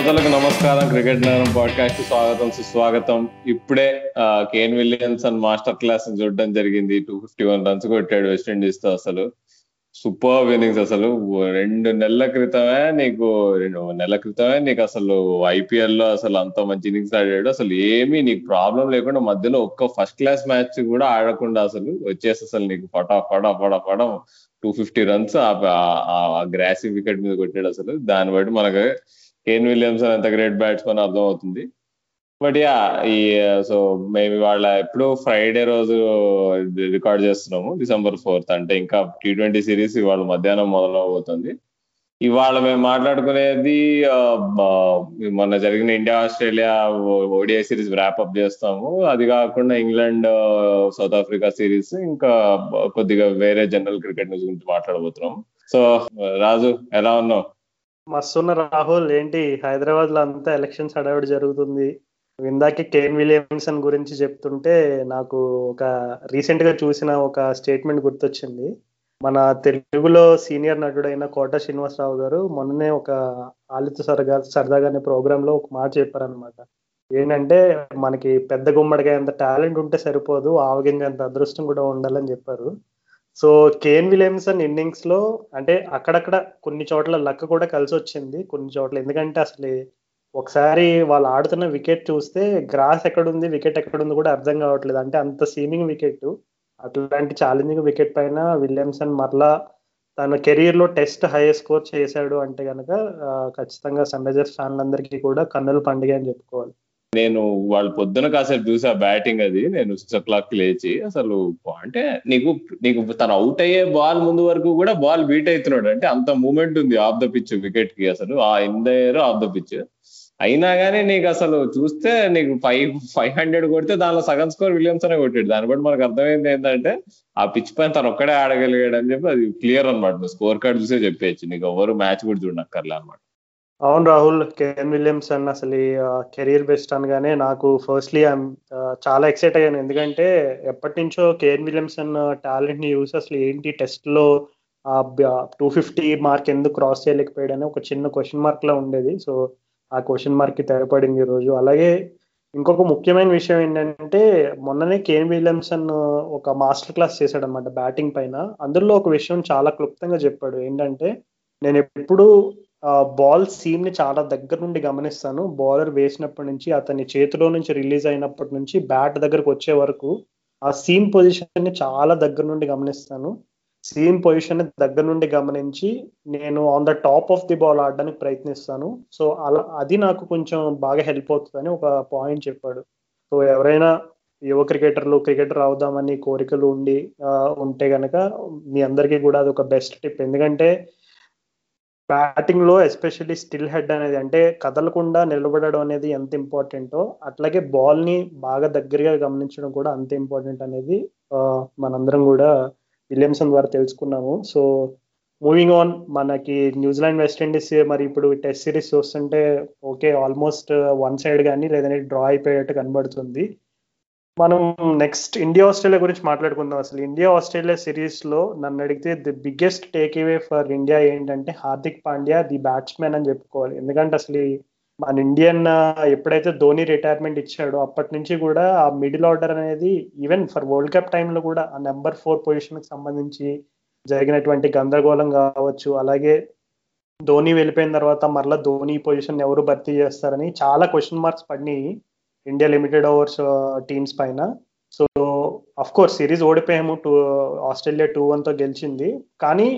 శ్రోతలకు నమస్కారం. క్రికెట్ నగరం పాడ్కాస్ట్ స్వాగతం సుస్వాగతం. ఇప్పుడే కేన్ విలియమ్సన్ మాస్టర్ క్లాస్ చూడడం జరిగింది. టూ ఫిఫ్టీ వన్ రన్స్ కొట్టాడు వెస్టిండీస్తో అసలు. సూపర్ ఇన్నింగ్స్ అసలు. రెండు నెలల క్రితమే నీకు రెండు నెలల క్రితమే నీకు అసలు ఐపీఎల్లో అసలు అంత మంచి ఇన్నింగ్స్ ఆడాడు. అసలు ఏమీ నీకు ప్రాబ్లం లేకుండా మధ్యలో ఒక్క ఫస్ట్ క్లాస్ మ్యాచ్ కూడా ఆడకుండా అసలు వచ్చేసి అసలు నీకు పటా పడా పడా టూ ఫిఫ్టీ రన్స్ ఆ గ్రాసి వికెట్ మీద కొట్టాడు అసలు. దాన్ని బట్టి మనకు కేన్ విలియమ్సన్ అంత గ్రేట్ బ్యాట్స్మెన్ అర్థం అవుతుంది బట్ యా ఈ సో మేము వాళ్ళ ఎప్పుడు ఫ్రైడే రోజు రికార్డ్ చేస్తున్నాము డిసెంబర్ ఫోర్త్ అంటే ఇంకా టీ ట్వంటీ సిరీస్ ఇవాళ మధ్యాహ్నం మొదలవబోతుంది. ఇవాళ మేము మాట్లాడుకునేది మొన్న జరిగిన India Australia ODI series up చేస్తాము. అది కాకుండా ఇంగ్లాండ్ సౌత్ ఆఫ్రికా సిరీస్ ఇంకా కొద్దిగా వేరే జనరల్ క్రికెట్ న్యూస్ గురించి మాట్లాడబోతున్నాము. సో రాజు ఎలా ఉన్నావు? మస్తున్న రాహుల్ ఏంటి హైదరాబాద్లో అంతా ఎలక్షన్స్ హడావిడి జరుగుతుంది. ఇందాకే కేన్ విలియమ్సన్ గురించి చెప్తుంటే నాకు ఒక రీసెంట్గా చూసిన ఒక స్టేట్మెంట్ గుర్తొచ్చింది. మన తెలుగులో సీనియర్ నటుడైన కోట శ్రీనివాసరావు గారు మొన్ననే ఒక ఆలిత సరగా సరదాగానే ప్రోగ్రామ్లో ఒక మాట చెప్పారనమాట ఏంటంటే మనకి పెద్ద గుమ్మడిగా ఎంత టాలెంట్ ఉంటే సరిపోదు ఆవగింజ అంత అదృష్టం కూడా ఉండాలని చెప్పారు. సో కేన్ విలియమ్సన్ ఇన్నింగ్స్లో అంటే అక్కడక్కడ కొన్ని చోట్ల లక్ కూడా కలిసి వచ్చింది కొన్ని చోట్ల. ఎందుకంటే అసలు ఒకసారి వాళ్ళు ఆడుతున్న వికెట్ చూస్తే గ్రాస్ ఎక్కడుంది వికెట్ ఎక్కడుంది కూడా అర్థం కావట్లేదు. అంటే అంత సీమింగ్ వికెట్. అట్లాంటి ఛాలెంజింగ్ వికెట్ పైన విలియమ్సన్ మరలా తన కెరీర్లో టెస్ట్ హైయర్ స్కోర్ చేశాడు అంటే కనుక ఖచ్చితంగా సన్ రైజర్స్ ఫ్యాన్లందరికీ కూడా కన్నుల పండుగ అని చెప్పుకోవాలి. నేను వాళ్ళు పొద్దున కాసేపు చూసా బ్యాటింగ్ అది నేను సిక్స్ ఓ క్లాక్ లేచి అసలు అంటే నీకు నీకు తను అవుట్ అయ్యే బాల్ ముందు వరకు కూడా బాల్ బీట్ అవుతున్నాడు. అంటే అంత మూమెంట్ ఉంది ఆఫ్ ద పిచ్ వికెట్కి అసలు ఆ ఇందర్ ఆఫ్ ద పిచ్. అయినా కానీ నీకు అసలు చూస్తే నీకు ఫైవ్ ఫైవ్ హండ్రెడ్ కొడితే దానిలో సగం స్కోర్ విలియమ్స్ అనే కొట్టాడు. దాన్ని బట్టి మనకు అర్థమైంది ఏంటంటే ఆ పిచ్ పైన తను ఒక్కడే ఆడగలిగాడు అని చెప్పి అది క్లియర్ అనమాట స్కోర్ కార్డ్ చూసే చెప్పేయచ్చు. నీకు ఎవరు మ్యాచ్ కూడా చూడక్కర్లే అనమాట అవును రాహుల్ కేఎన్ విలియమ్సన్ అసలు కెరీర్ బెస్ట్ అనగానే నాకు ఫస్ట్లీ చాలా ఎక్సైట్ అయ్యాను. ఎందుకంటే ఎప్పటి నుంచో కేఎన్ విలియమ్సన్ టాలెంట్ని ని యూస్ అసలు ఏంటి టెస్ట్లో టూ ఫిఫ్టీ మార్క్ ఎందుకు క్రాస్ చేయలేకపోయాడని ఒక చిన్న క్వశ్చన్ మార్క్లో ఉండేది. సో ఆ క్వశ్చన్ మార్క్కి తెరపడింది ఈరోజు అలాగే ఇంకొక ముఖ్యమైన విషయం ఏంటంటే మొన్ననే కేఎన్ విలియమ్సన్ ఒక మాస్టర్ క్లాస్ చేశాడనమాట బ్యాటింగ్ పైన. అందులో ఒక విషయం చాలా క్లుప్తంగా చెప్పాడు. ఏంటంటే నేను ఎప్పుడు బాల్ సీమ్ని చాలా దగ్గర నుండి గమనిస్తాను. బౌలర్ వేసినప్పటి నుంచి అతని చేతిలో నుంచి రిలీజ్ అయినప్పటి నుంచి బ్యాట్ దగ్గరకు వచ్చే వరకు ఆ సీమ్ పొజిషన్ని చాలా దగ్గర నుండి గమనిస్తాను. సీమ్ పొజిషన్ దగ్గర నుండి గమనించి నేను on the top of the ball ఆడడానికి ప్రయత్నిస్తాను. సో అలా అది నాకు కొంచెం బాగా హెల్ప్ అవుతుందని ఒక పాయింట్ చెప్పాడు. సో ఎవరైనా యువ క్రికెటర్లు క్రికెటర్ అవుదామని కోరికలు ఉండి ఉంటే గనక మీ అందరికీ కూడా అది ఒక బెస్ట్ టిప్ ఎందుకంటే బ్యాటింగ్లో ఎస్పెషల్లీ స్టిల్ హెడ్ అనేది అంటే కదలకుండా నిలబడడం అనేది ఎంత ఇంపార్టెంటో అట్లాగే బాల్ని బాగా దగ్గరగా గమనించడం కూడా అంత ఇంపార్టెంట్ అనేది మనందరం కూడా విలియమ్సన్ ద్వారా తెలుసుకున్నాము. సో మూవింగ్ ఆన్ మనకి న్యూజిలాండ్ వెస్టిండీస్ మరి ఇప్పుడు టెస్ట్ సిరీస్ చూస్తుంటే ఓకే ఆల్మోస్ట్ వన్ సైడ్ కానీ లేదంటే డ్రా అయిపోయేట్టు కనబడుతుంది. మనం నెక్స్ట్ ఇండియా ఆస్ట్రేలియా గురించి మాట్లాడుకుందాం. అసలు ఇండియా ఆస్ట్రేలియా సిరీస్లో నన్ను అడిగితే the biggest takeaway for India ఏంటంటే హార్దిక్ పాండ్యా ది బ్యాట్స్మెన్ అని చెప్పుకోవాలి. ఎందుకంటే అసలు మన ఇండియన్ ఎప్పుడైతే ధోని రిటైర్మెంట్ ఇచ్చాడో అప్పటి నుంచి కూడా ఆ మిడిల్ ఆర్డర్ అనేది ఈవెన్ ఫర్ వరల్డ్ కప్ టైంలో కూడా ఆ నెంబర్ ఫోర్ పొజిషన్కి సంబంధించి జరిగినటువంటి గందరగోళం కావచ్చు అలాగే ధోని వెళ్ళిపోయిన తర్వాత మరలా ధోని పొజిషన్ ఎవరు భర్తీ చేస్తారని చాలా క్వశ్చన్ మార్క్స్ పడినాయి. ఇండియా లిమిటెడ్ ఓవర్స్ టీమ్స్ పైన. సో అఫ్ కోర్స్ సిరీస్ ఓడిపోయాము టూ ఆస్ట్రేలియా టూ వన్తో గెలిచింది. కానీ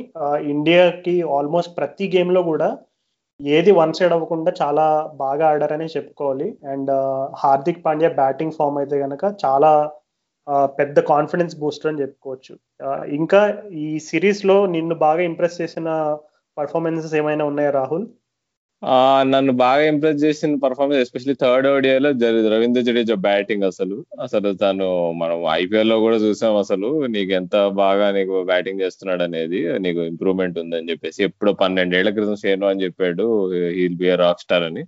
ఇండియాకి ఆల్మోస్ట్ ప్రతి గేమ్లో కూడా ఏది వన్ సైడ్ అవ్వకుండా చాలా బాగా ఆడారని చెప్పుకోవాలి. And uh, Hardik Pandya batting form అయితే కనుక చాలా పెద్ద కాన్ఫిడెన్స్ బూస్టర్ అని చెప్పుకోవచ్చు. ఇంకా ఈ సిరీస్లో నిన్ను బాగా ఇంప్రెస్ చేసిన పర్ఫార్మెన్సెస్ ఏమైనా ఉన్నాయా రాహుల్? నన్ను బాగా ఇంప్రెస్ చేసిన పర్ఫార్మెన్స్ ఎస్పెషల్లీ థర్డ్ ఓడియాలో రవీంద్ర జడేజా బ్యాటింగ్ అసలు. అసలు తను మనం ఐపీఎల్లో కూడా చూసాం అసలు. నీకు ఎంత బాగా నీకు బ్యాటింగ్ చేస్తున్నాడు అనేది నీకు ఇంప్రూవ్మెంట్ ఉందని చెప్పేసి. ఎప్పుడో పన్నెండేళ్ళ క్రితం సేను అని చెప్పాడు హీల్ బి రాక్ స్టార్ అని.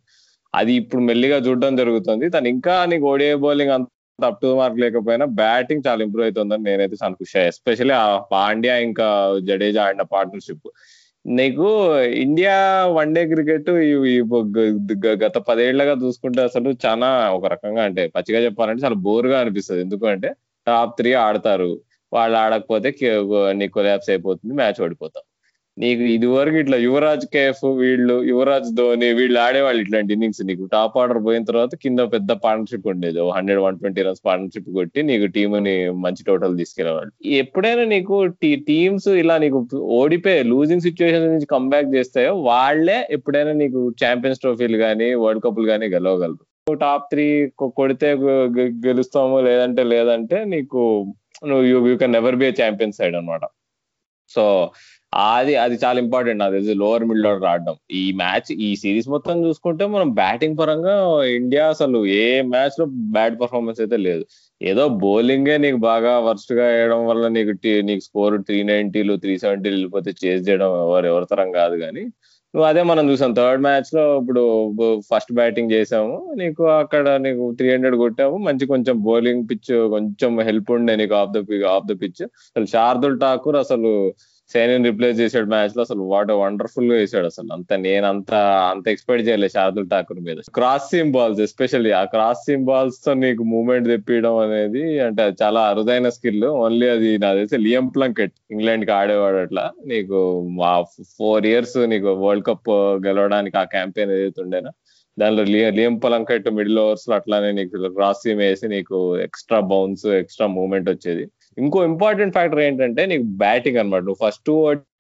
అది ఇప్పుడు మెల్లిగా చూడడం జరుగుతుంది. తను ఇంకా నీకు ఓడియా బౌలింగ్ అంత అప్ టు మార్క్ లేకపోయినా బ్యాటింగ్ చాలా ఇంప్రూవ్ అవుతుందని నేనైతే చాలా ఎస్పెషల్లీ ఆ పాండ్యా ఇంకా జడేజా ఆడిన పార్ట్నర్షిప్ నీకు ఇండియా వన్ డే క్రికెట్ గత పదేళ్ళగా చూసుకుంటే అసలు చాలా ఒక రకంగా అంటే పచ్చిగా చెప్పాలంటే చాలా బోర్గా అనిపిస్తుంది. ఎందుకంటే టాప్ త్రీ ఆడతారు. వాళ్ళు ఆడకపోతే నీకు కొలాప్స్ అయిపోతుంది మ్యాచ్ ఓడిపోతాం. నీకు ఇది వరకు ఇట్లా యువరాజ్ కేఫ్ వీళ్ళు యువరాజ్ ధోని వీళ్ళు ఆడేవాళ్ళు ఇట్లాంటి ఇన్నింగ్స్ నీకు. టాప్ ఆర్డర్ పోయిన తర్వాత కింద పెద్ద పార్ట్నర్షిప్ ఉండేది. Hundred one twenty runs partnership కొట్టి నీకు టీంని మంచి టోటల్ తీసుకెళ్ళేవాళ్ళు ఎప్పుడైనా నీకు టీమ్స్ ఇలా నీకు ఓడిపోయి లూజింగ్ సిచ్యువేషన్ నుంచి కంబ్యాక్ చేస్తాయో వాళ్ళే ఎప్పుడైనా నీకు ఛాంపియన్స్ ట్రోఫీలు కానీ వరల్డ్ కప్లు కానీ గెలవగలరు. టాప్ త్రీ కొడితే గెలుస్తాము లేదంటే లేదంటే నీకు నువ్వు you can never be champion side అనమాట సో అది అది చాలా ఇంపార్టెంట్ నాకు తెలిసి లోవర్ మిడిల్ ఆర్డర్ ఆడడం. ఈ మ్యాచ్ ఈ సిరీస్ మొత్తం చూసుకుంటే మనం బ్యాటింగ్ పరంగా ఇండియా అసలు ఏ మ్యాచ్లో బ్యాడ్ పర్ఫార్మెన్స్ అయితే లేదు. ఏదో బౌలింగే నీకు బాగా వర్స్ట్గా వేయడం వల్ల నీకు నీకు స్కోర్ త్రీ నైన్టీలు త్రీ సెవెంటీలు వెళ్ళిపోతే చేజ్ చేయడం ఎవరు ఎవరి తరం కాదు కానీ నువ్వు అదే మనం చూసాం. థర్డ్ మ్యాచ్లో ఇప్పుడు ఫస్ట్ బ్యాటింగ్ చేసాము. నీకు అక్కడ నీకు త్రీ హండ్రెడ్ కొట్టాము. మంచి కొంచెం బౌలింగ్ పిచ్ కొంచెం హెల్ప్ ఉండే నీకు off the off the pitch అసలు శార్దుల్ ఠాకూర్ అసలు సైనిని రిప్లేస్ చేసాడు మ్యాచ్లో అసలు వాట్ వండర్ఫుల్గా వేసాడు అసలు. అంత నేను అంత అంత ఎక్స్పెక్ట్ చేయలేదు శార్దుల్ ఠాకూర్ మీద. క్రాస్ సీమ్ బాల్స్ ఎస్పెషల్లీ ఆ క్రాస్ సీమ్ బాల్స్తో నీకు మూమెంట్ తెప్పియడం అనేది అంటే అది చాలా అరుదైన స్కిల్ ఓన్లీ అది నాకు తెలిసి లియం ప్లంకెట్ ఇంగ్లాండ్కి ఆడేవాడు అట్లా. నీకు ఫోర్ ఇయర్స్ నీకు వరల్డ్ కప్ గెలవడానికి ఆ క్యాంపెయిన్ ఏదైతే ఉండేనా దానిలో లియం పలంకట్ మిడిల్ ఓవర్స్లో అట్లానే నీకు క్రాస్ సీమ్ వేసి నీకు ఎక్స్ట్రా బౌన్స్ ఎక్స్ట్రా మూమెంట్ వచ్చేది. ఇంకో ఇంపార్టెంట్ ఫ్యాక్టర్ ఏంటంటే నీకు బ్యాటింగ్ అనమాట నువ్వు ఫస్ట్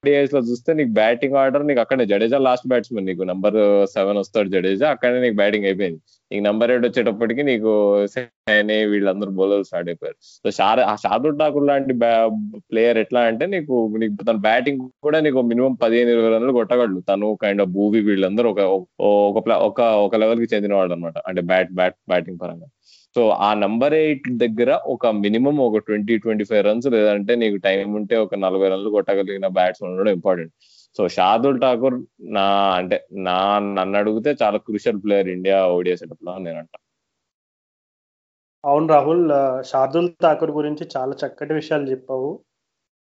డేస్లో చూస్తే నీకు బ్యాటింగ్ ఆర్డర్ నీకు అక్కడే జడేజా లాస్ట్ బ్యాట్స్మెన్ నీకు నంబర్ సెవెన్ వస్తాడు జడేజా అక్కడే నీకు బ్యాటింగ్ అయిపోయింది. నీకు నంబర్ ఎయిట్ వచ్చేటప్పటికి నీకు సేనే వీళ్ళందరూ బౌలర్స్ స్టార్ట్ అయిపోయారు. సో షార్ షార్దుల్ ఠాకూర్ లాంటి ప్లేయర్ ఎట్లా అంటే నీకు నీకు తన బ్యాటింగ్ కూడా నీకు మినిమం పదిహేను ఇరవై రన్లు కొట్టగలడు. తను కైండ్ ఆఫ్ భూవి వీళ్ళందరూ ఒక ఒక ఒక లెవెల్కి చెందిన వాడు అనమాట అంటే బ్యాట్ బ్యాట్ బ్యాటింగ్ పరంగా. సో ఆ నంబర్ ఎయిట్ దగ్గర ఒక మినిమం ఒక ట్వంటీ ట్వంటీ ఫైవ్ రన్స్ లేదంటే నీకు టైం ఉంటే ఒక నలభై రన్లు కొట్టగలిగిన బ్యాట్స్మెన్ ఉండడం ఇంపార్టెంట్ సో షాదుల్ ఠాకూర్ నా అంటే నా నన్ను అడిగితే చాలా క్రూషియల్ ప్లేయర్ ఇండియా ఓడియా సెటప్లో నేను అంట. అవును రాహుల్ షార్దుల్ ఠాకూర్ గురించి చాలా చక్కటి విషయాలు చెప్పావు.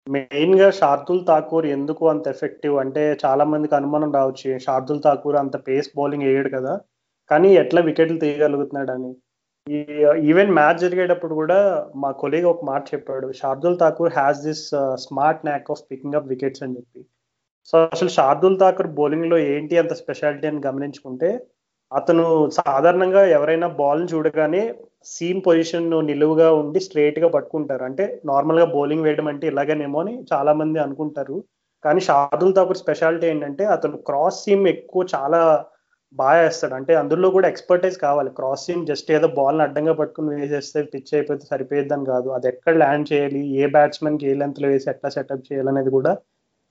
మెయిన్గా షార్దుల్ ఠాకూర్ ఎందుకు అంత ఎఫెక్టివ్ అంటే చాలా మందికి అనుమానం రావచ్చు. షార్దుల్ ఠాకూర్ అంత పేస్ బౌలింగ్ వేయడు కదా. కానీ ఎట్లా వికెట్లు తీయగలుగుతున్నాడు అని. ఈవెన్ మ్యాచ్ జరిగేటప్పుడు కూడా మా కొలీగ్ ఒక మాట చెప్పాడు. Shardul Thakur has this smart knack of picking up wickets అని చెప్పి. సో అసలు షార్దుల్ ఠాకూర్ బౌలింగ్లో ఏంటి అంత స్పెషాలిటీ అని గమనించుకుంటే అతను సాధారణంగా ఎవరైనా బాల్ చూడగానే సీమ్ పొజిషన్ నిలువుగా ఉండి స్ట్రైట్గా పట్టుకుంటారు. అంటే నార్మల్గా బౌలింగ్ వేయడం అంటే ఇలాగేనేమో అని చాలా మంది అనుకుంటారు. కానీ షార్దుల్ ఠాకూర్ స్పెషాలిటీ ఏంటంటే అతను క్రాస్ సీమ్ ఎక్కువ చాలా బాగా వేస్తాడు. అంటే అందులో కూడా ఎక్స్పర్టైజ్ కావాలి. క్రాస్ సీమ్ జస్ట్ ఏదో బాల్ని అడ్డంగా పట్టుకుని వేసేస్తే పిచ్ అయిపోతే సరిపోయిద్దని కాదు. అది ఎక్కడ ల్యాండ్ చేయాలి? ఏ బ్యాట్స్మెన్కి ఏ లెంత్లో వేసి ఎట్లా సెటప్ చేయాలనేది కూడా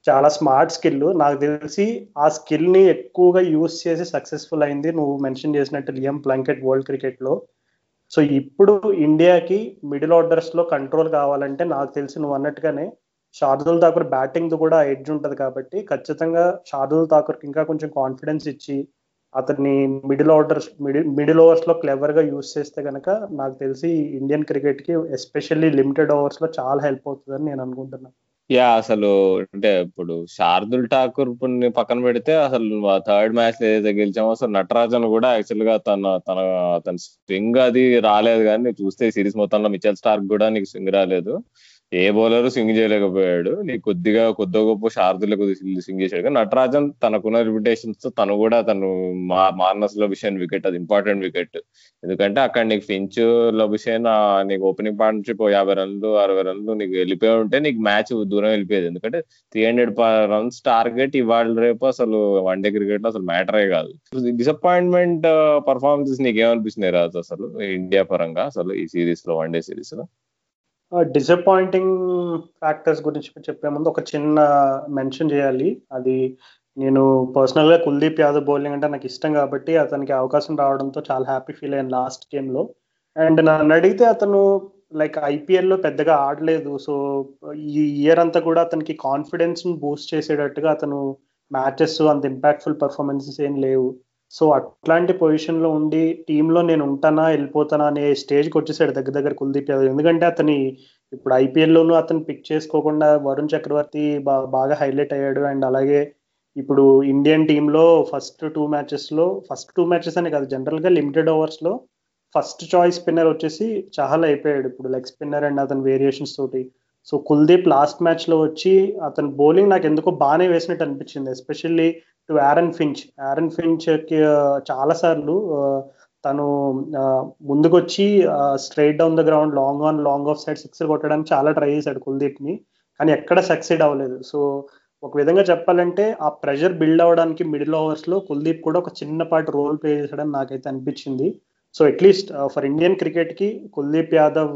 చాలా స్మార్ట్ స్కిల్ నాకు తెలిసి ఆ స్కిల్ని ఎక్కువగా యూస్ చేసి సక్సెస్ఫుల్ అయింది నువ్వు మెన్షన్ చేసినట్టు లియం ప్లంకెట్ వరల్డ్ క్రికెట్లో సో ఇప్పుడు ఇండియాకి మిడిల్ ఆర్డర్స్లో కంట్రోల్ కావాలంటే నాకు తెలిసి నువ్వు అన్నట్టుగానే షార్దుల్ ఠాకూర్ బ్యాటింగ్ కూడా ఎడ్జ్ ఉంటుంది కాబట్టి ఖచ్చితంగా షార్దుల్ ఠాకూర్కి ఇంకా కొంచెం కాన్ఫిడెన్స్ ఇచ్చి అతన్ని మిడిల్ ఆర్డర్స్ మిడిల్ మిడిల్ ఓవర్స్లో క్లెవర్గా యూస్ చేస్తే కనుక నాకు తెలిసి ఇండియన్ క్రికెట్కి ఎస్పెషల్లీ లిమిటెడ్ ఓవర్స్లో చాలా హెల్ప్ అవుతుందని నేను అనుకుంటున్నాను యా అసలు అంటే ఇప్పుడు శార్దుల్ ఠాకూర్ పక్కన పెడితే అసలు థర్డ్ మ్యాచ్ ఏదైతే గెలిచామో అసలు నటరాజన్ కూడా యాక్చువల్గా తన తన తన స్వింగ్ అది రాలేదు కానీ చూస్తే సిరీస్ మొత్తంలో మిచెల్ స్టార్క్ కూడా నీకు స్వింగ్ రాలేదు. ఏ బౌలర్ స్వింగ్ చేయలేకపోయాడు. నీ కొద్దిగా కొద్దిగా గొప్ప శారదులకు స్వింగ్ చేశాడు. కానీ నటరాజన్ తనకున్న లిమిటేషన్స్తో తను కూడా తను మార్నస్ లభిషన్ వికెట్ అది ఇంపార్టెంట్ వికెట్. ఎందుకంటే అక్కడ నీకు ఫించ్ లభిషన్ నీకు ఓపెనింగ్ పార్ట్నర్షిప్ యాభై రన్లు అరవై రన్లు నీకు వెళ్ళిపోయి ఉంటే నీకు మ్యాచ్ దూరం వెళ్ళిపోయేది. ఎందుకంటే త్రీ హండ్రెడ్ రన్స్ టార్గెట్ ఇవాళ రేపు అసలు వన్ డే క్రికెట్లో అసలు మ్యాటరే కాదు. డిసప్పాయింట్మెంట్ పర్ఫార్మెన్సెస్ నీకు ఏమనిపిస్తున్నాయి రాజు అసలు? ఇండియా పరంగా అసలు ఈ సిరీస్లో వన్ డే సిరీస్లో డిసప్పాయింటింగ్ ఫ్యాక్టర్స్ గురించి చెప్పే ముందు ఒక చిన్న మెన్షన్ చేయాలి. అది నేను పర్సనల్గా కుల్దీప్ యాదవ్ బౌలింగ్ అంటే నాకు ఇష్టం కాబట్టి అతనికి అవకాశం రావడంతో చాలా హ్యాపీ ఫీల్ అయ్యాను లాస్ట్ గేమ్లో. అండ్ నన్ను అడిగితే అతను లైక్ ఐపీఎల్లో పెద్దగా ఆడలేదు. సో ఈ ఇయర్ అంతా కూడా అతనికి కాన్ఫిడెన్స్ బూస్ట్ చేసేటట్టుగా అతను మ్యాచెస్ అంత ఇంపాక్ట్ఫుల్ పర్ఫార్మెన్సెస్ ఏం లేవు. సో అట్లాంటి పొజిషన్లో ఉండి టీంలో నేను ఉంటానా వెళ్ళిపోతానా అనే స్టేజ్కి వచ్చేసాడు దగ్గర దగ్గర కుల్దీప్ యాదవ్. ఎందుకంటే అతని ఇప్పుడు ఐపీఎల్ లోను అతను పిక్ చేసుకోకుండా వరుణ్ చక్రవర్తి బాగా హైలైట్ అయ్యాడు. అండ్ అలాగే ఇప్పుడు ఇండియన్ టీంలో ఫస్ట్ టూ మ్యాచెస్లో ఫస్ట్ టూ మ్యాచెస్ అనే కాదు జనరల్గా లిమిటెడ్ ఓవర్స్లో ఫస్ట్ చాయిస్ స్పిన్నర్ వచ్చేసి చహల్ అయిపోయాడు. ఇప్పుడు లెగ్ స్పిన్నర్ అండ్ అతని వేరియేషన్స్ తోటి. సో కుల్దీప్ లాస్ట్ మ్యాచ్లో వచ్చి అతని బౌలింగ్ నాకు ఎందుకో బాగానే వేసినట్టు అనిపించింది. Especially to Aaron Finch Aaron Finch చాలా సార్లు తను ముందుకొచ్చి straight down the ground long on long off side six కొట్టడానికి చాలా ట్రై చేశాడు కుల్దీప్ని. కానీ ఎక్కడ సక్సెడ్ అవ్వలేదు. సో ఒక విధంగా చెప్పాలంటే ఆ ప్రెషర్ బిల్డ్ అవ్వడానికి మిడిల్ ఓవర్స్లో కుల్దీప్ కూడా ఒక చిన్నపాటి రోల్ ప్లే చేశాడని నాకైతే అనిపించింది. సో అట్లీస్ట్ ఫర్ ఇండియన్ క్రికెట్కి కుల్దీప్ యాదవ్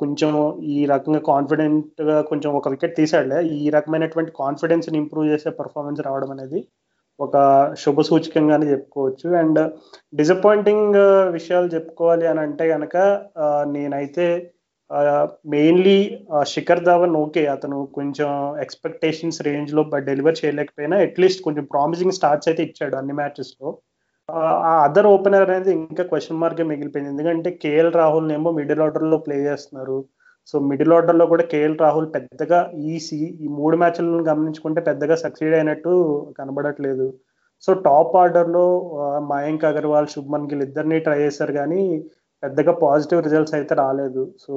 కొంచెం ఈ రకంగా కాన్ఫిడెంట్గా కొంచెం ఒక వికెట్ తీసాడులే ఈ రకమైనటువంటి కాన్ఫిడెన్స్ని ఇంప్రూవ్ చేసే పర్ఫార్మెన్స్ రావడం అనేది ఒక శుభ సూచకంగానే చెప్పుకోవచ్చు. అండ్ డిసప్పాయింటింగ్ విషయాలు చెప్పుకోవాలి అని అంటే కనుక నేనైతే మెయిన్లీ శిఖర్ ధావన్ ఓకే అతను కొంచెం ఎక్స్పెక్టేషన్స్ రేంజ్లో డెలివర్ చేయలేకపోయినా అట్లీస్ట్ కొంచెం ప్రామిసింగ్ స్టార్ట్స్ అయితే ఇచ్చాడు అన్ని మ్యాచెస్లో. ఆ అదర్ ఓపెనర్ అనేది ఇంకా క్వశ్చన్ మార్కే మిగిలిపోయింది. ఎందుకంటే కేఎల్ రాహుల్ ఏమో మిడిల్ ఆర్డర్లో ప్లే చేస్తున్నారు. సో మిడిల్ ఆర్డర్లో కూడా కేఎల్ రాహుల్ పెద్దగా ఈ ఈ మూడు మ్యాచ్లను గమనించుకుంటే పెద్దగా సక్సీడ్ అయినట్టు కనబడట్లేదు. సో టాప్ ఆర్డర్లో మయాంక్ అగర్వాల్ శుభ్మన్ గిల్ ఇద్దరిని ట్రై చేశారు కానీ పెద్దగా పాజిటివ్ రిజల్ట్స్ అయితే రాలేదు. సో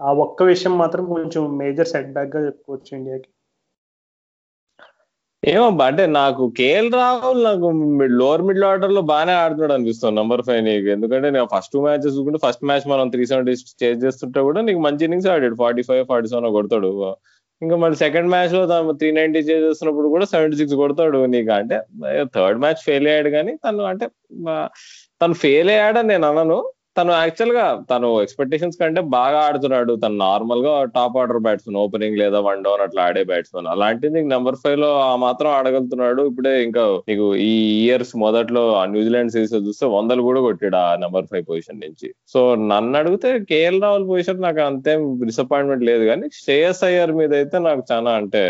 ఆ ఒక్క విషయం మాత్రం కొంచెం మేజర్ సెట్ బ్యాక్గా చెప్పుకోవచ్చు ఇండియాకి ఏమో అంటే నాకు కేఎల్ రాహుల్ నాకు లోవర్ మిడిల్ ఆర్డర్లో బాగానే ఆడుతున్నాడు అనిపిస్తుంది నంబర్ ఫైవ్ నీకు. ఎందుకంటే నేను ఫస్ట్ టూ మ్యాచెస్ చూసుకుంటే ఫస్ట్ మ్యాచ్ మనం త్రీ సెవెంటీ చేజ్ చేస్తుంటే కూడా నీకు మంచి ఇన్నింగ్స్ ఆడాడు. ఫార్టీ ఫైవ్ ఫార్టీ సెవెన్ కొడతాడు. ఇంకా మళ్ళీ సెకండ్ మ్యాచ్లో తను త్రీ నైన్టీ చేస్తున్నప్పుడు కూడా సెవెంటీ సిక్స్ కొడతాడు నీకు. అంటే థర్డ్ మ్యాచ్ ఫెయిల్ అయ్యాడు కానీ తను అంటే తను ఫెయిల్ అయ్యాడని నేను అనను. తను యాక్చువల్గా తను ఎక్స్పెక్టేషన్స్ కంటే బాగా ఆడుతున్నాడు. తను నార్మల్గా టాప్ ఆర్డర్ బ్యాట్స్మెన్ ఓపెనింగ్ లేదా వన్ డౌన్ అట్లా ఆడే బ్యాట్స్మెన్ అలాంటిది నీకు నెంబర్ ఫైవ్లో ఆ మాత్రం ఆడగలుగుతున్నాడు. ఇప్పుడే ఇంకా నీకు ఈ ఇయర్స్ మొదట్లో న్యూజిలాండ్ సిరీస్ చూస్తే వందలు కూడా కొట్టాడు ఆ నెంబర్ ఫైవ్ పొజిషన్ నుంచి. సో నన్ను అడిగితే కేఎల్ రాహుల్ పొజిషన్ నాకు అంతేం డిసప్పాయింట్మెంట్ లేదు. కానీ శ్రేయస్ అయ్యర్ మీద అయితే నాకు చాలా అంటే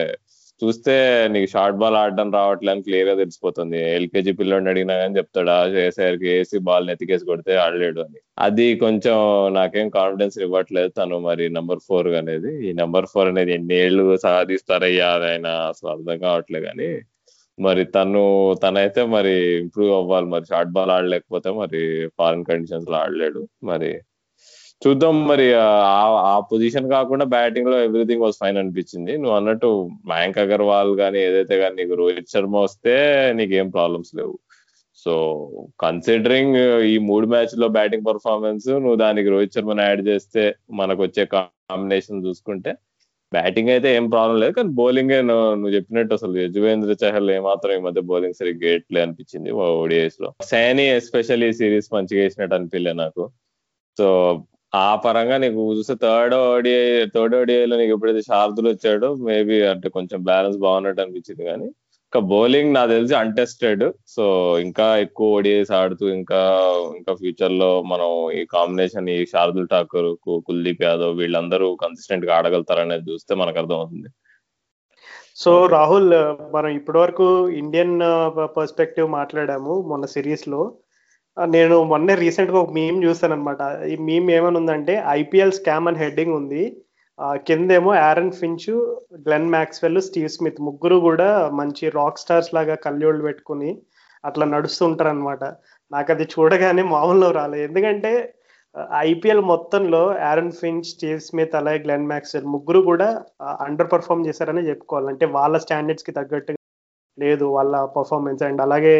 చూస్తే నీకు షార్ట్ బాల్ ఆడడం రావట్లేదు క్లియర్గా తెలిసిపోతుంది. ఎల్కేజీ పిల్లోడిని అడిగినా కానీ చెప్తాడా చేసేసరికి శ్రేయస్కి వేసి బాల్ ఎతికేసి కొడితే ఆడలేడు అని. అది కొంచెం నాకేం కాన్ఫిడెన్స్ ఇవ్వట్లేదు తను మరి నెంబర్ ఫోర్ అనేది. ఈ నెంబర్ ఫోర్ అనేది ఎన్ని ఏళ్ళు సాధిస్తారయ్యా ఆయన అసలు అర్థం కావట్లేదు కానీ మరి తను తనైతే మరి ఇంప్రూవ్ అవ్వాలి. మరి షార్ట్ బాల్ ఆడలేకపోతే మరి ఫారిన్ కండిషన్స్లో ఆడలేడు. మరి చూద్దాం మరి ఆ పొజిషన్ కాకుండా బ్యాటింగ్లో ఎవ్రీథింగ్ వాజ్ ఫైన్ అనిపించింది. నువ్వు అన్నట్టు మయాంక్ అగర్వాల్ కానీ ఏదైతే కానీ నీకు రోహిత్ శర్మ వస్తే నీకేం ప్రాబ్లమ్స్ లేవు. సో కన్సిడరింగ్ ఈ మూడు మ్యాచ్లో బ్యాటింగ్ పర్ఫార్మెన్స్ నువ్వు దానికి రోహిత్ శర్మని యాడ్ చేస్తే మనకు వచ్చే కాంబినేషన్ చూసుకుంటే బ్యాటింగ్ అయితే ఏం ప్రాబ్లం లేదు. కానీ బౌలింగ్ నువ్వు చెప్పినట్టు అసలు యజువేంద్ర చహల్ ఏమాత్రం ఈ మధ్య బౌలింగ్ సరిగ్గా గేట్లే అనిపించింది ఓడిఎస్లో. సైని ఎస్పెషల్లీ సిరీస్ మంచిగా వేసినట్టు అనిపించలే నాకు. సో ఆ పరంగా నీకు చూస్తే థర్డ్ ఓడిఐ థర్డ్ ఓడిఐలో నీకు ఎప్పుడైతే శారదులు వచ్చాడో మేబీ అంటే కొంచెం బ్యాలెన్స్ బాగున్నట్టు అనిపించింది కానీ ఇంకా బౌలింగ్ నాకు తెలిసి అన్టెస్టెడ్ సో ఇంకా ఎక్కువ ఓడిఐస్ ఆడుతూ ఇంకా ఇంకా ఫ్యూచర్లో మనం ఈ కాంబినేషన్ ఈ శారదుల్ ఠాకూర్ కుల్దీప్ యాదవ్ వీళ్ళందరూ కన్సిస్టెంట్గా ఆడగలుగుతారనేది చూస్తే మనకు అర్థమవుతుంది. సో రాహుల్ మనం ఇప్పటి వరకు ఇండియన్ పర్స్పెక్టివ్ మాట్లాడాము మొన్న సిరీస్లో. నేను మొన్నే రీసెంట్గా ఒక మీమ్ చూసాను అనమాట ఈ మీమ్ ఏమని ఉందంటే ఐపీఎల్ స్కామ్ అని హెడ్డింగ్ ఉంది. కిందేమో Aaron Finch Glenn Maxwell Steve Smith ముగ్గురు కూడా మంచి రాక్ స్టార్స్ లాగా కళ్ళోళ్ళు పెట్టుకుని అట్లా నడుస్తుంటారు అనమాట నాకు అది చూడగానే మామూలు రాలేదు ఎందుకంటే ఐపీఎల్ మొత్తంలో ఆరన్ ఫించ్ స్టీవ్ స్మిత్ అలాగే గ్లెన్ మ్యాక్స్వెల్ ముగ్గురు కూడా అండర్ పర్ఫామ్ చేశారని చెప్పుకోవాలి. అంటే వాళ్ళ స్టాండర్డ్స్కి తగ్గట్టుగా లేదు వాళ్ళ పర్ఫార్మెన్స్ అండ్ అలాగే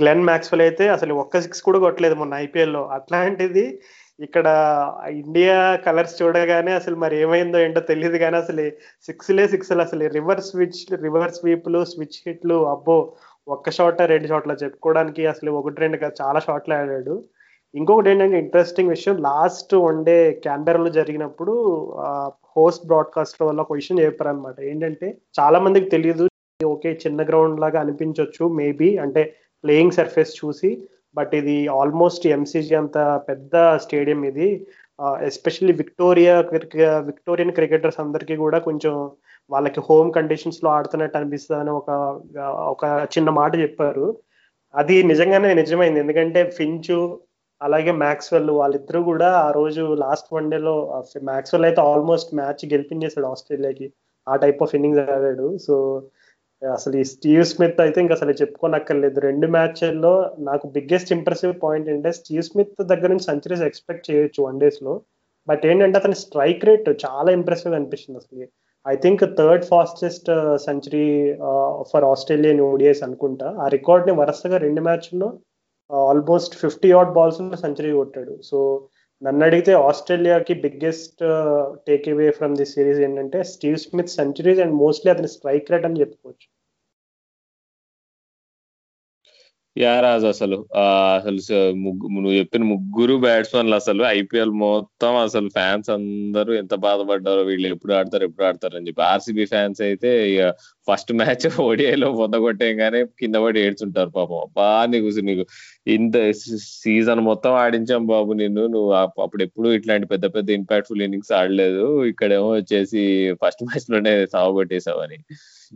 గ్లెన్ మ్యాక్స్వెల్ అయితే అసలు ఒక్క సిక్స్ కూడా కొట్టలేదు మొన్న ఐపీఎల్లో. అట్లాంటిది ఇక్కడ ఇండియా కలర్స్ చూడగానే అసలు మరి ఏమైందో ఏంటో తెలియదు కానీ అసలు సిక్స్లే సిక్స్లు అసలు రివర్స్ స్విచ్ రివర్స్ స్వీప్లు స్విచ్ హిట్లు అబ్బో ఒక్క షాట్ రెండు షాట్లు చెప్పుకోవడానికి అసలు ఒకటి రెండు చాలా షాట్లు ఆడాడు. ఇంకొకటి ఏంటంటే ఇంట్రెస్టింగ్ విషయం లాస్ట్ వన్ డే క్యాంబెరాలో జరిగినప్పుడు హోస్ట్ బ్రాడ్కాస్ట్ వల్ల ఒక విషయం చెప్పారు అనమాట ఏంటంటే చాలా మందికి తెలియదు ఓకే చిన్న గ్రౌండ్ లాగా అనిపించవచ్చు మేబీ అంటే ప్లేయింగ్ సర్ఫేస్ చూసి బట్ ఇది ఆల్మోస్ట్ ఎంసీజీ అంత పెద్ద స్టేడియం ఇది. ఎస్పెషల్లీ విక్టోరియా విక్టోరియన్ క్రికెటర్స్ అందరికీ కూడా కొంచెం వాళ్ళకి హోమ్ కండిషన్స్లో ఆడుతున్నట్టు అనిపిస్తుంది అని ఒక ఒక చిన్న మాట చెప్పారు. అది నిజంగానే నిజమైంది. ఎందుకంటే ఫించు అలాగే మ్యాక్స్వెల్ వాళ్ళిద్దరూ కూడా ఆ రోజు లాస్ట్ వన్ డేలో మ్యాక్స్వెల్ అయితే ఆల్మోస్ట్ మ్యాచ్ గెలిపించేశాడు ఆస్ట్రేలియాకి ఆ టైప్ ఆఫ్ ఇన్నింగ్స్ ఆడాడు. సో అసలు ఈ స్టీవ్ స్మిత్ అయితే ఇంకా అసలు చెప్పుకోనక్కర్లేదు. రెండు మ్యాచ్ల్లో నాకు బిగ్గెస్ట్ ఇంప్రెసివ్ పాయింట్ ఏంటంటే స్టీవ్ స్మిత్ దగ్గర నుంచి సెంచరీస్ ఎక్స్పెక్ట్ చేయొచ్చు వన్ డేస్లో బట్ ఏంటంటే అతని స్ట్రైక్ రేట్ చాలా ఇంప్రెసివ్ అనిపిస్తుంది అసలు. I think third fastest century for Australian ODIs అనుకుంటా. ఆ రికార్డ్ని వరుసగా రెండు మ్యాచ్ల్లో almost fifty at balls century కొట్టాడు. సో నన్ను అడిగితే ఆస్ట్రేలియాకి biggest take away from the series ఏంటంటే Steve Smith centuries and mostly అతని స్ట్రైక్ రేట్ అని చెప్పుకోవచ్చు. యారాజ్ అసలు. అసలు నువ్వు చెప్పిన ముగ్గురు బ్యాట్స్మెన్లు అసలు ఐపీఎల్ మొత్తం అసలు ఫ్యాన్స్ అందరూ ఎంత బాధపడ్డారో వీళ్ళు ఎప్పుడు ఆడతారు ఎప్పుడు ఆడతారు అని చెప్పి. ఆర్సీబీ ఫ్యాన్స్ అయితే ఇక ఫస్ట్ మ్యాచ్ ఓడిఐలో పొందగొట్టేయగానే కింద పడి ఏడ్చుంటారు పాపం. అబ్బా నీకు నీకు ఇంత సీజన్ మొత్తం ఆడించాం బాబు నిన్ను. నువ్వు అప్పుడు ఎప్పుడు ఇట్లాంటి పెద్ద పెద్ద ఇంపాక్ట్ఫుల్ ఇన్నింగ్స్ ఆడలేదు. ఇక్కడేమో వచ్చేసి ఫస్ట్ మ్యాచ్లోనే సాగుకొట్టేసావని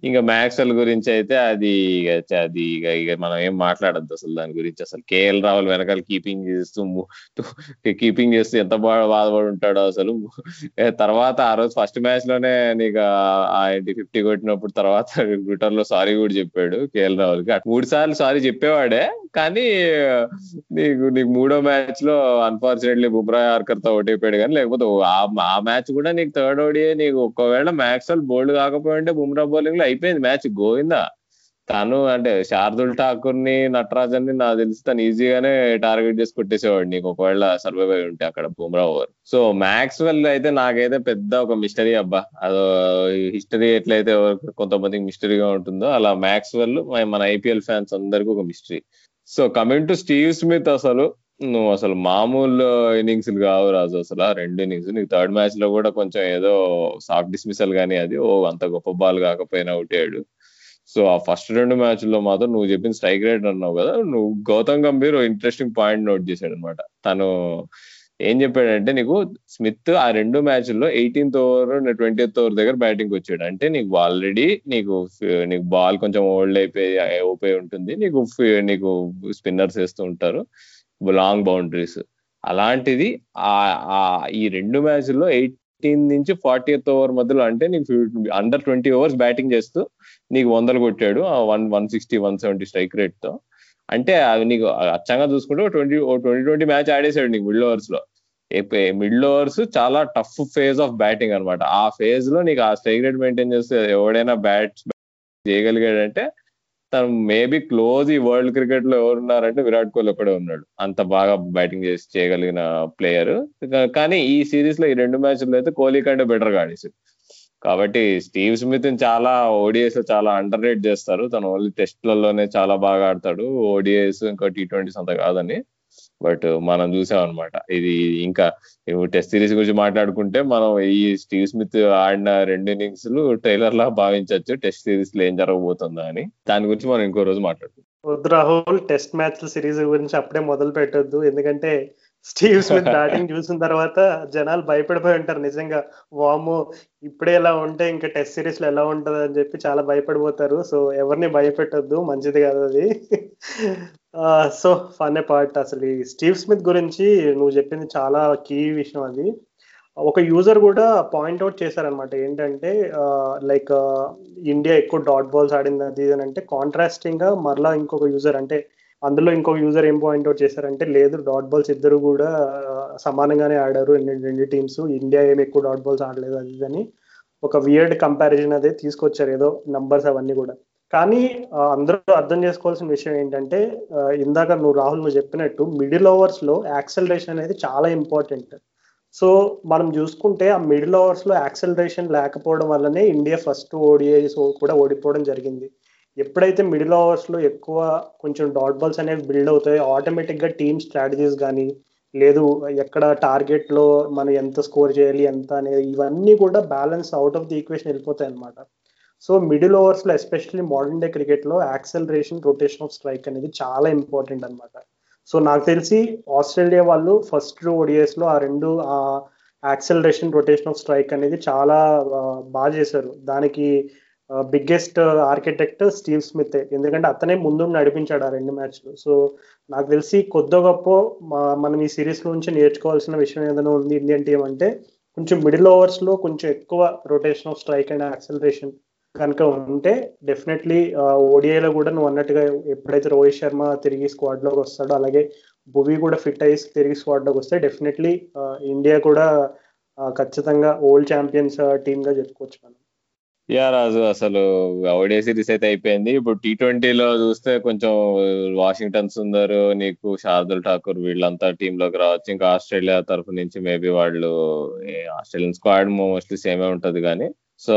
ఇంకా మ్యాక్స్వెల్ గురించి అయితే అది అది ఇక ఇక మనం ఏం మాట్లాడద్దు అసలు దాని గురించి. అసలు కేఎల్ రాహుల్ వెనకాల కీపింగ్ చేస్తూ కీపింగ్ చేస్తూ ఎంత బాగా బాధపడి ఉంటాడో అసలు తర్వాత ఆ రోజు ఫస్ట్ మ్యాచ్లోనే నీకు ఏంటి ఫిఫ్టీ కొట్టినప్పుడు తర్వాత ట్విట్టర్లో సారీ కూడా చెప్పాడు కేఎల్ రాహుల్కి మూడు సార్లు సారీ చెప్పేవాడే కానీ నీకు నీకు మూడో మ్యాచ్లో అన్ఫార్చునేట్లీ బుమ్రా ఆర్కర్తో ఓటైపోయాడు కానీ లేకపోతే ఆ మ్యాచ్ కూడా నీకు థర్డ్ ఓడియే నీకు ఒకవేళ మ్యాక్స్వెల్ బోల్డ్ కాకపోయింటే బుమ్రా బౌలింగ్లో అయిపోయింది మ్యాచ్. గోవిందా? తను అంటే శార్దుల్ ఠాకూర్ని నటరాజన్ని నాకు తెలిసి తను ఈజీగానే టార్గెట్ చేసి కొట్టేసేవాడు నీకు. ఒకవేళ సర్వైవ్ అయి ఉంటే అక్కడ బుమ్రా ఓవర్. సో మ్యాక్స్వెల్ అయితే నాకైతే పెద్ద ఒక మిస్టరీ అబ్బా. అదో హిస్టరీ ఎట్లయితే కొంతమందికి మిస్టరీగా ఉంటుందో అలా మ్యాక్స్వెల్ మన ఐపీఎల్ ఫ్యాన్స్ అందరికీ ఒక mystery. So coming to Steve Smith అసలు. నువ్వు అసలు మామూలు ఇన్నింగ్స్ కావు రాజు. అసలు రెండు ఇన్నింగ్స్ నీకు థర్డ్ మ్యాచ్లో కూడా కొంచెం ఏదో సాఫ్ట్ డిస్మిసల్ గానీ అది ఓ అంత గొప్ప బాల్ కాకపోయినా అవుతాడు సో ఆ ఫస్ట్ రెండు మ్యాచ్లో మాత్రం నువ్వు చెప్పిన స్ట్రైక్ రేట్ అన్నావు కదా నువ్వు Gautam Gambhir interesting point note చేశాడు అనమాట తను ఏం చెప్పాడంటే నీకు స్మిత్ ఆ రెండు మ్యాచ్ల్లో ఎయిటీన్త్ ఓవర్ ట్వంటీ ఓవర్ దగ్గర బ్యాటింగ్ వచ్చాడు. అంటే నీకు ఆల్రెడీ నీకు నీకు బాల్ కొంచెం ఓల్డ్ అయిపోయి అయిపోయి ఉంటుంది. నీకు నీకు స్పిన్నర్స్ వేస్తూ ఉంటారు. లాంగ్ బౌండరీస్ అలాంటిది ఆ ఈ రెండు మ్యాచ్ల్లో ఎయిటీన్ నుంచి ఫార్టీ ఓవర్ మధ్యలో అంటే నీకు అండర్ ట్వంటీ ఓవర్స్ బ్యాటింగ్ చేస్తూ నీకు వందలు కొట్టాడు one one sixty one seventy strike రేట్తో. అంటే అవి నీకు అచ్చంగా చూసుకుంటే ట్వంటీ ట్వంటీ ట్వంటీ మ్యాచ్ ఆడేసాడు నీకు మిడిల్ ఓవర్స్లో. మిడిల్ ఓవర్స్ చాలా టఫ్ ఫేజ్ ఆఫ్ బ్యాటింగ్ అనమాట ఆ ఫేజ్లో నీకు ఆ స్ట్రైక్ రేట్ మెయింటైన్ చేస్తే ఎవడైనా బ్యాట్స్ చేయగలిగాడంటే తను మేబీ క్లోజ్ ఈ వరల్డ్ క్రికెట్లో ఎవరున్నారంటే విరాట్ కోహ్లీ ఒకడే ఉన్నాడు. అంత బాగా బ్యాటింగ్ చేసి చేయగలిగిన ప్లేయర్ కానీ ఈ సిరీస్లో ఈ రెండు మ్యాచ్లు అయితే కోహ్లీ కంటే బెటర్గా ఆడేసాడు కాబట్టి స్టీవ్ స్మిత్ చాలా ఓడిఎస్లో చాలా అండర్ రేట్ చేస్తారు. తను ఓన్లీ టెస్ట్ లలోనే చాలా బాగా ఆడతాడు. ఓడిఎస్ ఇంకా టీ ట్వంటీస్ అంత కాదని. బట్ మనం చూసాం అనమాట ఇది ఇంకా టెస్ట్ సిరీస్ గురించి మాట్లాడుకుంటే మనం ఈ స్టీవ్ స్మిత్ ఆడిన రెండు ఇన్నింగ్స్ ట్రైలర్ లా భావించవచ్చు టెస్ట్ సిరీస్లో ఏం జరగబోతుందా అని. దాని గురించి మనం ఇంకో రోజు మాట్లాడుకుంటాం రాహుల్ టెస్ట్ మ్యాచ్ సిరీస్ గురించి అప్పుడే మొదలు పెట్టొద్దు ఎందుకంటే స్టీవ్ స్మిత్ బ్యాటింగ్ చూసిన తర్వాత జనాలు భయపడిపోయి ఉంటారు. నిజంగా వాము ఇప్పుడే ఎలా ఉంటే ఇంకా టెస్ట్ సిరీస్లో ఎలా ఉంటది అని చెప్పి చాలా భయపడిపోతారు. సో ఎవరిని భయపెట్టొద్దు. మంచిది కాదు అది. సో ఫన్ పార్ట్ అసలు ఈ స్టీవ్ స్మిత్ గురించి నువ్వు చెప్పింది చాలా కీ విషయం అది. ఒక యూజర్ కూడా పాయింట్అవుట్ చేశారనమాట ఏంటంటే లైక్ ఇండియా ఎక్కువ డాట్ బాల్స్ ఆడింది అది అని అంటే కాంట్రాస్టింగ్గా మరలా ఇంకొక యూజర్ అంటే అందులో ఇంకొక యూజర్ ఏం పాయింట్అవుట్ చేశారంటే లేదు డాట్ బాల్స్ ఇద్దరు కూడా సమానంగానే ఆడారు. రెండు టీమ్స్ ఇండియా ఏమి ఎక్కువ డాట్ బాల్స్ ఆడలేదు అది అని ఒక వియర్డ్ కంపారిజన్ అదే తీసుకొచ్చారు ఏదో నంబర్స్ అవన్నీ కూడా. కానీ అందరూ అర్థం చేసుకోవాల్సిన విషయం ఏంటంటే ఇందాక నువ్వు రాహుల్ నువ్వు చెప్పినట్టు మిడిల్ ఓవర్స్లో యాక్సలరేషన్ అనేది చాలా ఇంపార్టెంట్ సో మనం చూసుకుంటే ఆ మిడిల్ ఓవర్స్లో యాక్సలరేషన్ లేకపోవడం వల్లనే ఇండియా ఫస్ట్ ఓడిఐస్ కూడా ఓడిపోవడం జరిగింది. ఎప్పుడైతే మిడిల్ ఓవర్స్లో ఎక్కువ కొంచెం డాట్ బాల్స్ అనేవి బిల్డ్ అవుతాయో ఆటోమేటిక్గా టీమ్ స్ట్రాటజీస్ కానీ లేదు ఎక్కడ టార్గెట్లో మనం ఎంత స్కోర్ చేయాలి ఎంత అనేది ఇవన్నీ కూడా balance out of the equation వెళ్ళిపోతాయి అనమాట సో మిడిల్ ఓవర్స్లో ఎస్పెషల్లీ మోడర్న్ డే క్రికెట్లో acceleration acceleration rotation of strike అనేది చాలా ఇంపార్టెంట్ అనమాట సో నాకు తెలిసి ఆస్ట్రేలియా వాళ్ళు ఫస్ట్ ఓడిఎస్లో ఆ రెండు acceleration acceleration rotation of strike అనేది చాలా బాగా చేశారు. దానికి బిగ్గెస్ట్ ఆర్కిటెక్ట్ స్టీవ్ స్మిత్ ఎందుకంటే అతనే ముందు నడిపించాడు ఆ రెండు మ్యాచ్లు సో నాకు తెలిసి కొద్ది గొప్ప మనం ఈ సిరీస్ నుంచి నేర్చుకోవాల్సిన విషయం ఏదైనా ఉంది ఇండియన్ టీం అంటే కొంచెం మిడిల్ ఓవర్స్లో కొంచెం ఎక్కువ rotation of strike and acceleration కనుక ఉంటే డెఫినెట్లీ ఓడిఐలో కూడా నువ్వు అన్నట్టుగా ఎప్పుడైతే రోహిత్ శర్మ తిరిగి స్క్వాడ్లోకి వస్తాడో అలాగే భువి కూడా ఫిట్ అయ్యి తిరిగి స్క్వాడ్లోకి వస్తే డెఫినెట్లీ ఇండియా కూడా ఖచ్చితంగా ఓల్డ్ ఛాంపియన్స్ టీమ్గా చెప్పుకోవచ్చు మనం. యా రాజు అసలు ఓడిఐ సిరీస్ అయితే అయిపోయింది. ఇప్పుడు టీ ట్వంటీలో చూస్తే కొంచెం వాషింగ్టన్ సుందర్ నీకు శార్దుల్ ఠాకూర్ వీళ్ళంతా టీమ్లోకి రావచ్చు. ఇంకా ఆస్ట్రేలియా తరఫు నుంచి మేబీ వాళ్ళు ఆస్ట్రేలియన్ స్క్వాడ్ మోస్ట్లీ సేమే ఉంటది కానీ. సో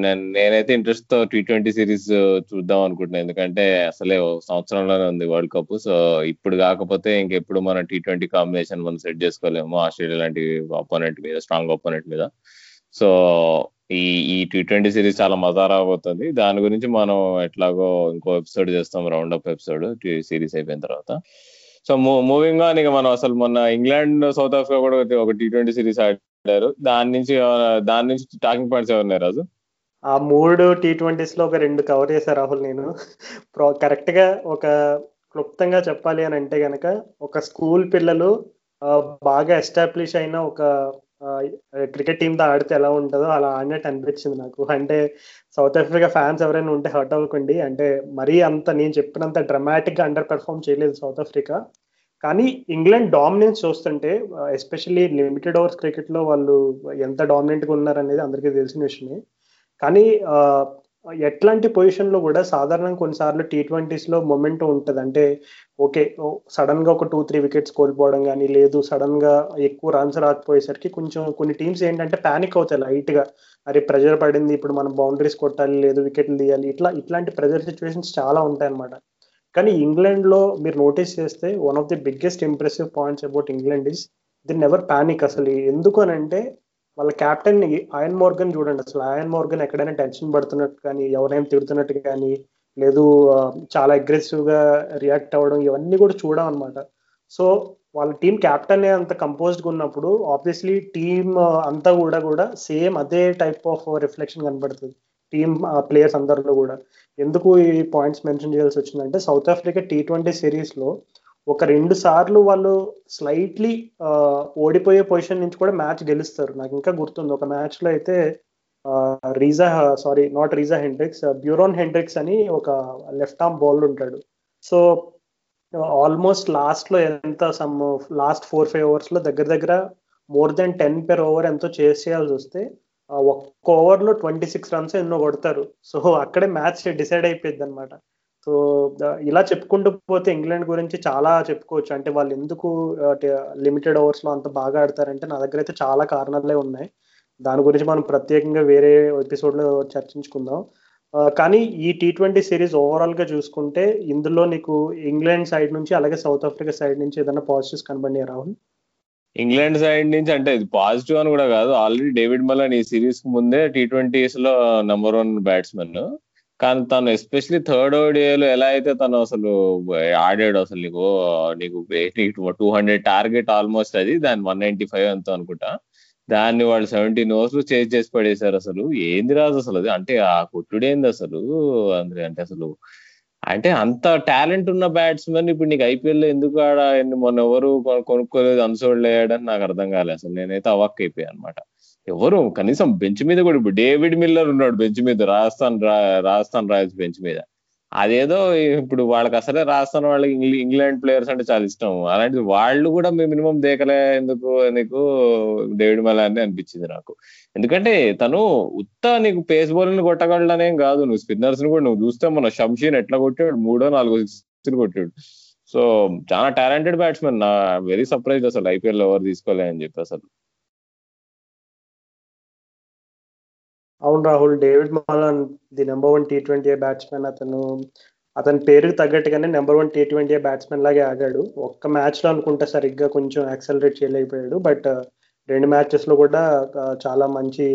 నేను నేనైతే ఇంట్రెస్ట్తో టీ ట్వంటీ సిరీస్ చూద్దాం అనుకుంటున్నాను ఎందుకంటే అసలే సంవత్సరంలోనే ఉంది వరల్డ్ కప్ సో ఇప్పుడు కాకపోతే ఇంకెప్పుడు మనం టీ ట్వంటీ కాంబినేషన్ మనం సెట్ చేసుకోలేము. ఆస్ట్రేలియా లాంటి అపోనెంట్ మీద స్ట్రాంగ్ అపోనెంట్ మీద. సో ఈ ఈ టీ ట్వంటీ సిరీస్ చాలా మజా రాబోతుంది. దాని గురించి మనం ఎట్లాగో ఇంకో ఎపిసోడ్ చేస్తాం రౌండ్ అప్ ఎపిసోడ్ సిరీస్ అయిపోయిన తర్వాత. సో మూవింగ్ ఆన్ ఇక మనం అసలు మొన్న ఇంగ్లాండ్ సౌత్ ఆఫ్రికా కూడా ఒక టీ ట్వంటీ సిరీస్ ఆడారు. దాని నుంచి దాని నుంచి టాకింగ్ పాయింట్స్ ఎవరున్నాయి రాజు? ఆ మూడు టీ ట్వంటీస్లో ఒక రెండు కవర్ చేశారు రాహుల్ నేను. కరెక్ట్గా ఒక క్లుప్తంగా చెప్పాలి అని అంటే గనక ఒక స్కూల్ పిల్లలు బాగా ఎస్టాబ్లిష్ అయిన ఒక క్రికెట్ టీమ్తో ఆడితే ఎలా ఉంటుందో అలా ఆడినట్టు అనిపించింది నాకు. అంటే సౌత్ ఆఫ్రికా ఫ్యాన్స్ ఎవరైనా ఉంటే హర్ట్ అవ్వకండి. అంటే మరీ అంత నేను చెప్పినంత డ్రమాటిక్గా అండర్ పెర్ఫామ్ చేయలేదు సౌత్ ఆఫ్రికా. కానీ ఇంగ్లాండ్ డామినెన్స్ చూస్తుంటే ఎస్పెషల్లీ లిమిటెడ్ ఓవర్స్ క్రికెట్లో వాళ్ళు ఎంత డామినెంట్గా ఉన్నారనేది అందరికీ తెలిసిన విషయమే. కానీ ఎట్లాంటి పొజిషన్లో కూడా సాధారణంగా కొన్నిసార్లు టీ ట్వంటీస్లో మొమెంటం ఉంటుంది. అంటే ఓకే సడన్గా ఒక టూ త్రీ వికెట్స్ కోల్పోవడం కానీ లేదు సడన్గా ఎక్కువ రన్స్ రాకపోయేసరికి కొంచెం కొన్ని టీమ్స్ ఏంటంటే ప్యానిక్ అవుతాయి లైట్గా. అరే ప్రెజర్ పడింది ఇప్పుడు మనం బౌండరీస్ కొట్టాలి లేదు వికెట్లు తీయాలి ఇట్లా ఇట్లాంటి ప్రెజర్ సిచ్యువేషన్స్ చాలా ఉంటాయి అనమాట కానీ ఇంగ్లాండ్లో మీరు నోటీస్ చేస్తే one of the biggest impressive points about England is the never panic అసలు. ఎందుకు అని అంటే వాళ్ళ క్యాప్టెన్ ఆయన్ మోర్గన్ చూడండి. అసలు ఆయన్ మోర్గన్ ఎక్కడైనా టెన్షన్ పడుతున్నట్టు కానీ ఎవరైనా తిడుతున్నట్టు కానీ లేదు చాలా అగ్రెసివ్గా రియాక్ట్ అవ్వడం ఇవన్నీ కూడా చూడడం అనమాట సో వాళ్ళ టీం క్యాప్టెన్ అంత కంపోజ్డ్గా ఉన్నప్పుడు ఆబ్వియస్లీ టీమ్ అంతా కూడా కూడా సేమ్ అదే టైప్ ఆఫ్ రిఫ్లెక్షన్ కనబడుతుంది. టీమ్ ప్లేయర్స్ అందరిలో కూడా. ఎందుకు ఈ పాయింట్స్ మెన్షన్ చేయాల్సి వచ్చిందంటే సౌత్ ఆఫ్రికా టీ ట్వంటీ సిరీస్లో ఒక రెండు సార్లు వాళ్ళు స్లైట్లీ ఓడిపోయే పొజిషన్ నుంచి కూడా మ్యాచ్ గెలుస్తారు. నాకు ఇంకా గుర్తుంది. ఒక మ్యాచ్లో అయితే Reeza sorry not Reeza Hendricks Beuran Hendricks అని ఒక లెఫ్ట్ ఆర్మ్ బౌలర్ ఉంటాడు. సో ఆల్మోస్ట్ లాస్ట్లో ఎంత సమ్ లాస్ట్ ఫోర్ ఫైవ్ అవర్స్లో దగ్గర దగ్గర more than ten per over ఎంతో చేసేయాల్సి వస్తే ఒక్క ఓవర్లో ట్వంటీ సిక్స్ రన్స్ ఎన్నో కొడతారు. సో అక్కడే మ్యాచ్ డిసైడ్ అయిపోయింది అనమాట సో ఇలా చెప్పుకుంటూ పోతే ఇంగ్లాండ్ గురించి చాలా చెప్పుకోవచ్చు. అంటే వాళ్ళు ఎందుకు లిమిటెడ్ ఓవర్స్లో అంత బాగా ఆడతారంటే నా దగ్గర అయితే చాలా కారణాలే ఉన్నాయి. దాని గురించి మనం ప్రత్యేకంగా వేరే ఎపిసోడ్లో చర్చించుకుందాం కానీ ఈ టీ ట్వంటీ సిరీస్ ఓవరాల్గా చూసుకుంటే ఇందులో నీకు ఇంగ్లాండ్ సైడ్ నుంచి అలాగే సౌత్ ఆఫ్రికా సైడ్ నుంచి ఏదైనా పాజిటివ్స్ కనబడినాయి రాహుల్? ఇంగ్లాండ్ సైడ్ నుంచి అంటే ఇది పాజిటివ్ అని కూడా కాదు. ఆల్రెడీ డేవిడ్ మలన్ ఈ సిరీస్ ముందే టీ ట్వంటీస్లో నెంబర్ వన్ బ్యాట్స్మెన్. కానీ తను ఎస్పెషలీ థర్డ్ ఓడిఏలో ఎలా అయితే తను అసలు ఆడాడు అసలు నీకు నీకు టూ హండ్రెడ్ టార్గెట్ ఆల్మోస్ట్ అది దాని వన్ నైన్టీ ఫైవ్ ఎంతో అనుకుంటా. దాన్ని వాళ్ళు సెవెంటీన్ ఓవర్స్ చేంజ్ చేసి పడేశారు అసలు. ఏంది రాదు అసలు అది? అంటే ఆ కొట్టుడేంది అసలు అంటే అసలు అంటే అంత టాలెంట్ ఉన్న బ్యాట్స్మెన్ ఇప్పుడు నీకు ఐపీఎల్లో ఎందుకు ఆడ మొన్న ఎవరు కొనుక్కోలేదు అన్సోల్డ్ అయ్యాడని నాకు అర్థం కాలేదు అసలు నేనైతే అవాక్ అయిపోయాను అనమాట ఎవరు కనీసం బెంచ్ మీద కూడా ఇప్పుడు డేవిడ్ మిల్లర్ ఉన్నాడు బెంచ్ మీద రాజస్థాన్ రాజస్థాన్ రాయల్స్ బెంచ్ మీద. అదేదో ఇప్పుడు వాళ్ళకి అసలే రాజస్థాన్ వాళ్ళకి ఇంగ్లాండ్ ప్లేయర్స్ అంటే చాలా ఇష్టం. అలాంటిది వాళ్ళు కూడా మినిమం దేకలే ఎందుకు నీకు డేవిడ్ మలాన్ని అనిపించింది నాకు. ఎందుకంటే తను ఉత్త నీకు పేస్ బౌలర్ని కొట్టగలడనేం కాదు. నువ్వు స్పిన్నర్స్ని కూడా నువ్వు చూస్తే మన షంషీన్ ఎట్లా కొట్టాడు? మూడో నాలుగో సిక్స్ కొట్టాడు. సో చాలా టాలెంటెడ్ బ్యాట్స్మెన్ నా వెరీ సర్ప్రైజ్ అసలు ఐపీఎల్ ఎవరు తీసుకోలే అని చెప్పి అసలు. అవును Rahul David Malan the number one T twenty batsmen అతను అతని పేరుకి తగ్గట్టుగానే number one T twenty batsmen లాగే ఆడాడు ఒక్క మ్యాచ్లో అనుకుంటే సరిగ్గా కొంచెం యాక్సలరేట్ చేయలేకపోయాడు. బట్ uh, రెండు మ్యాచెస్లో కూడా uh, చాలా మంచి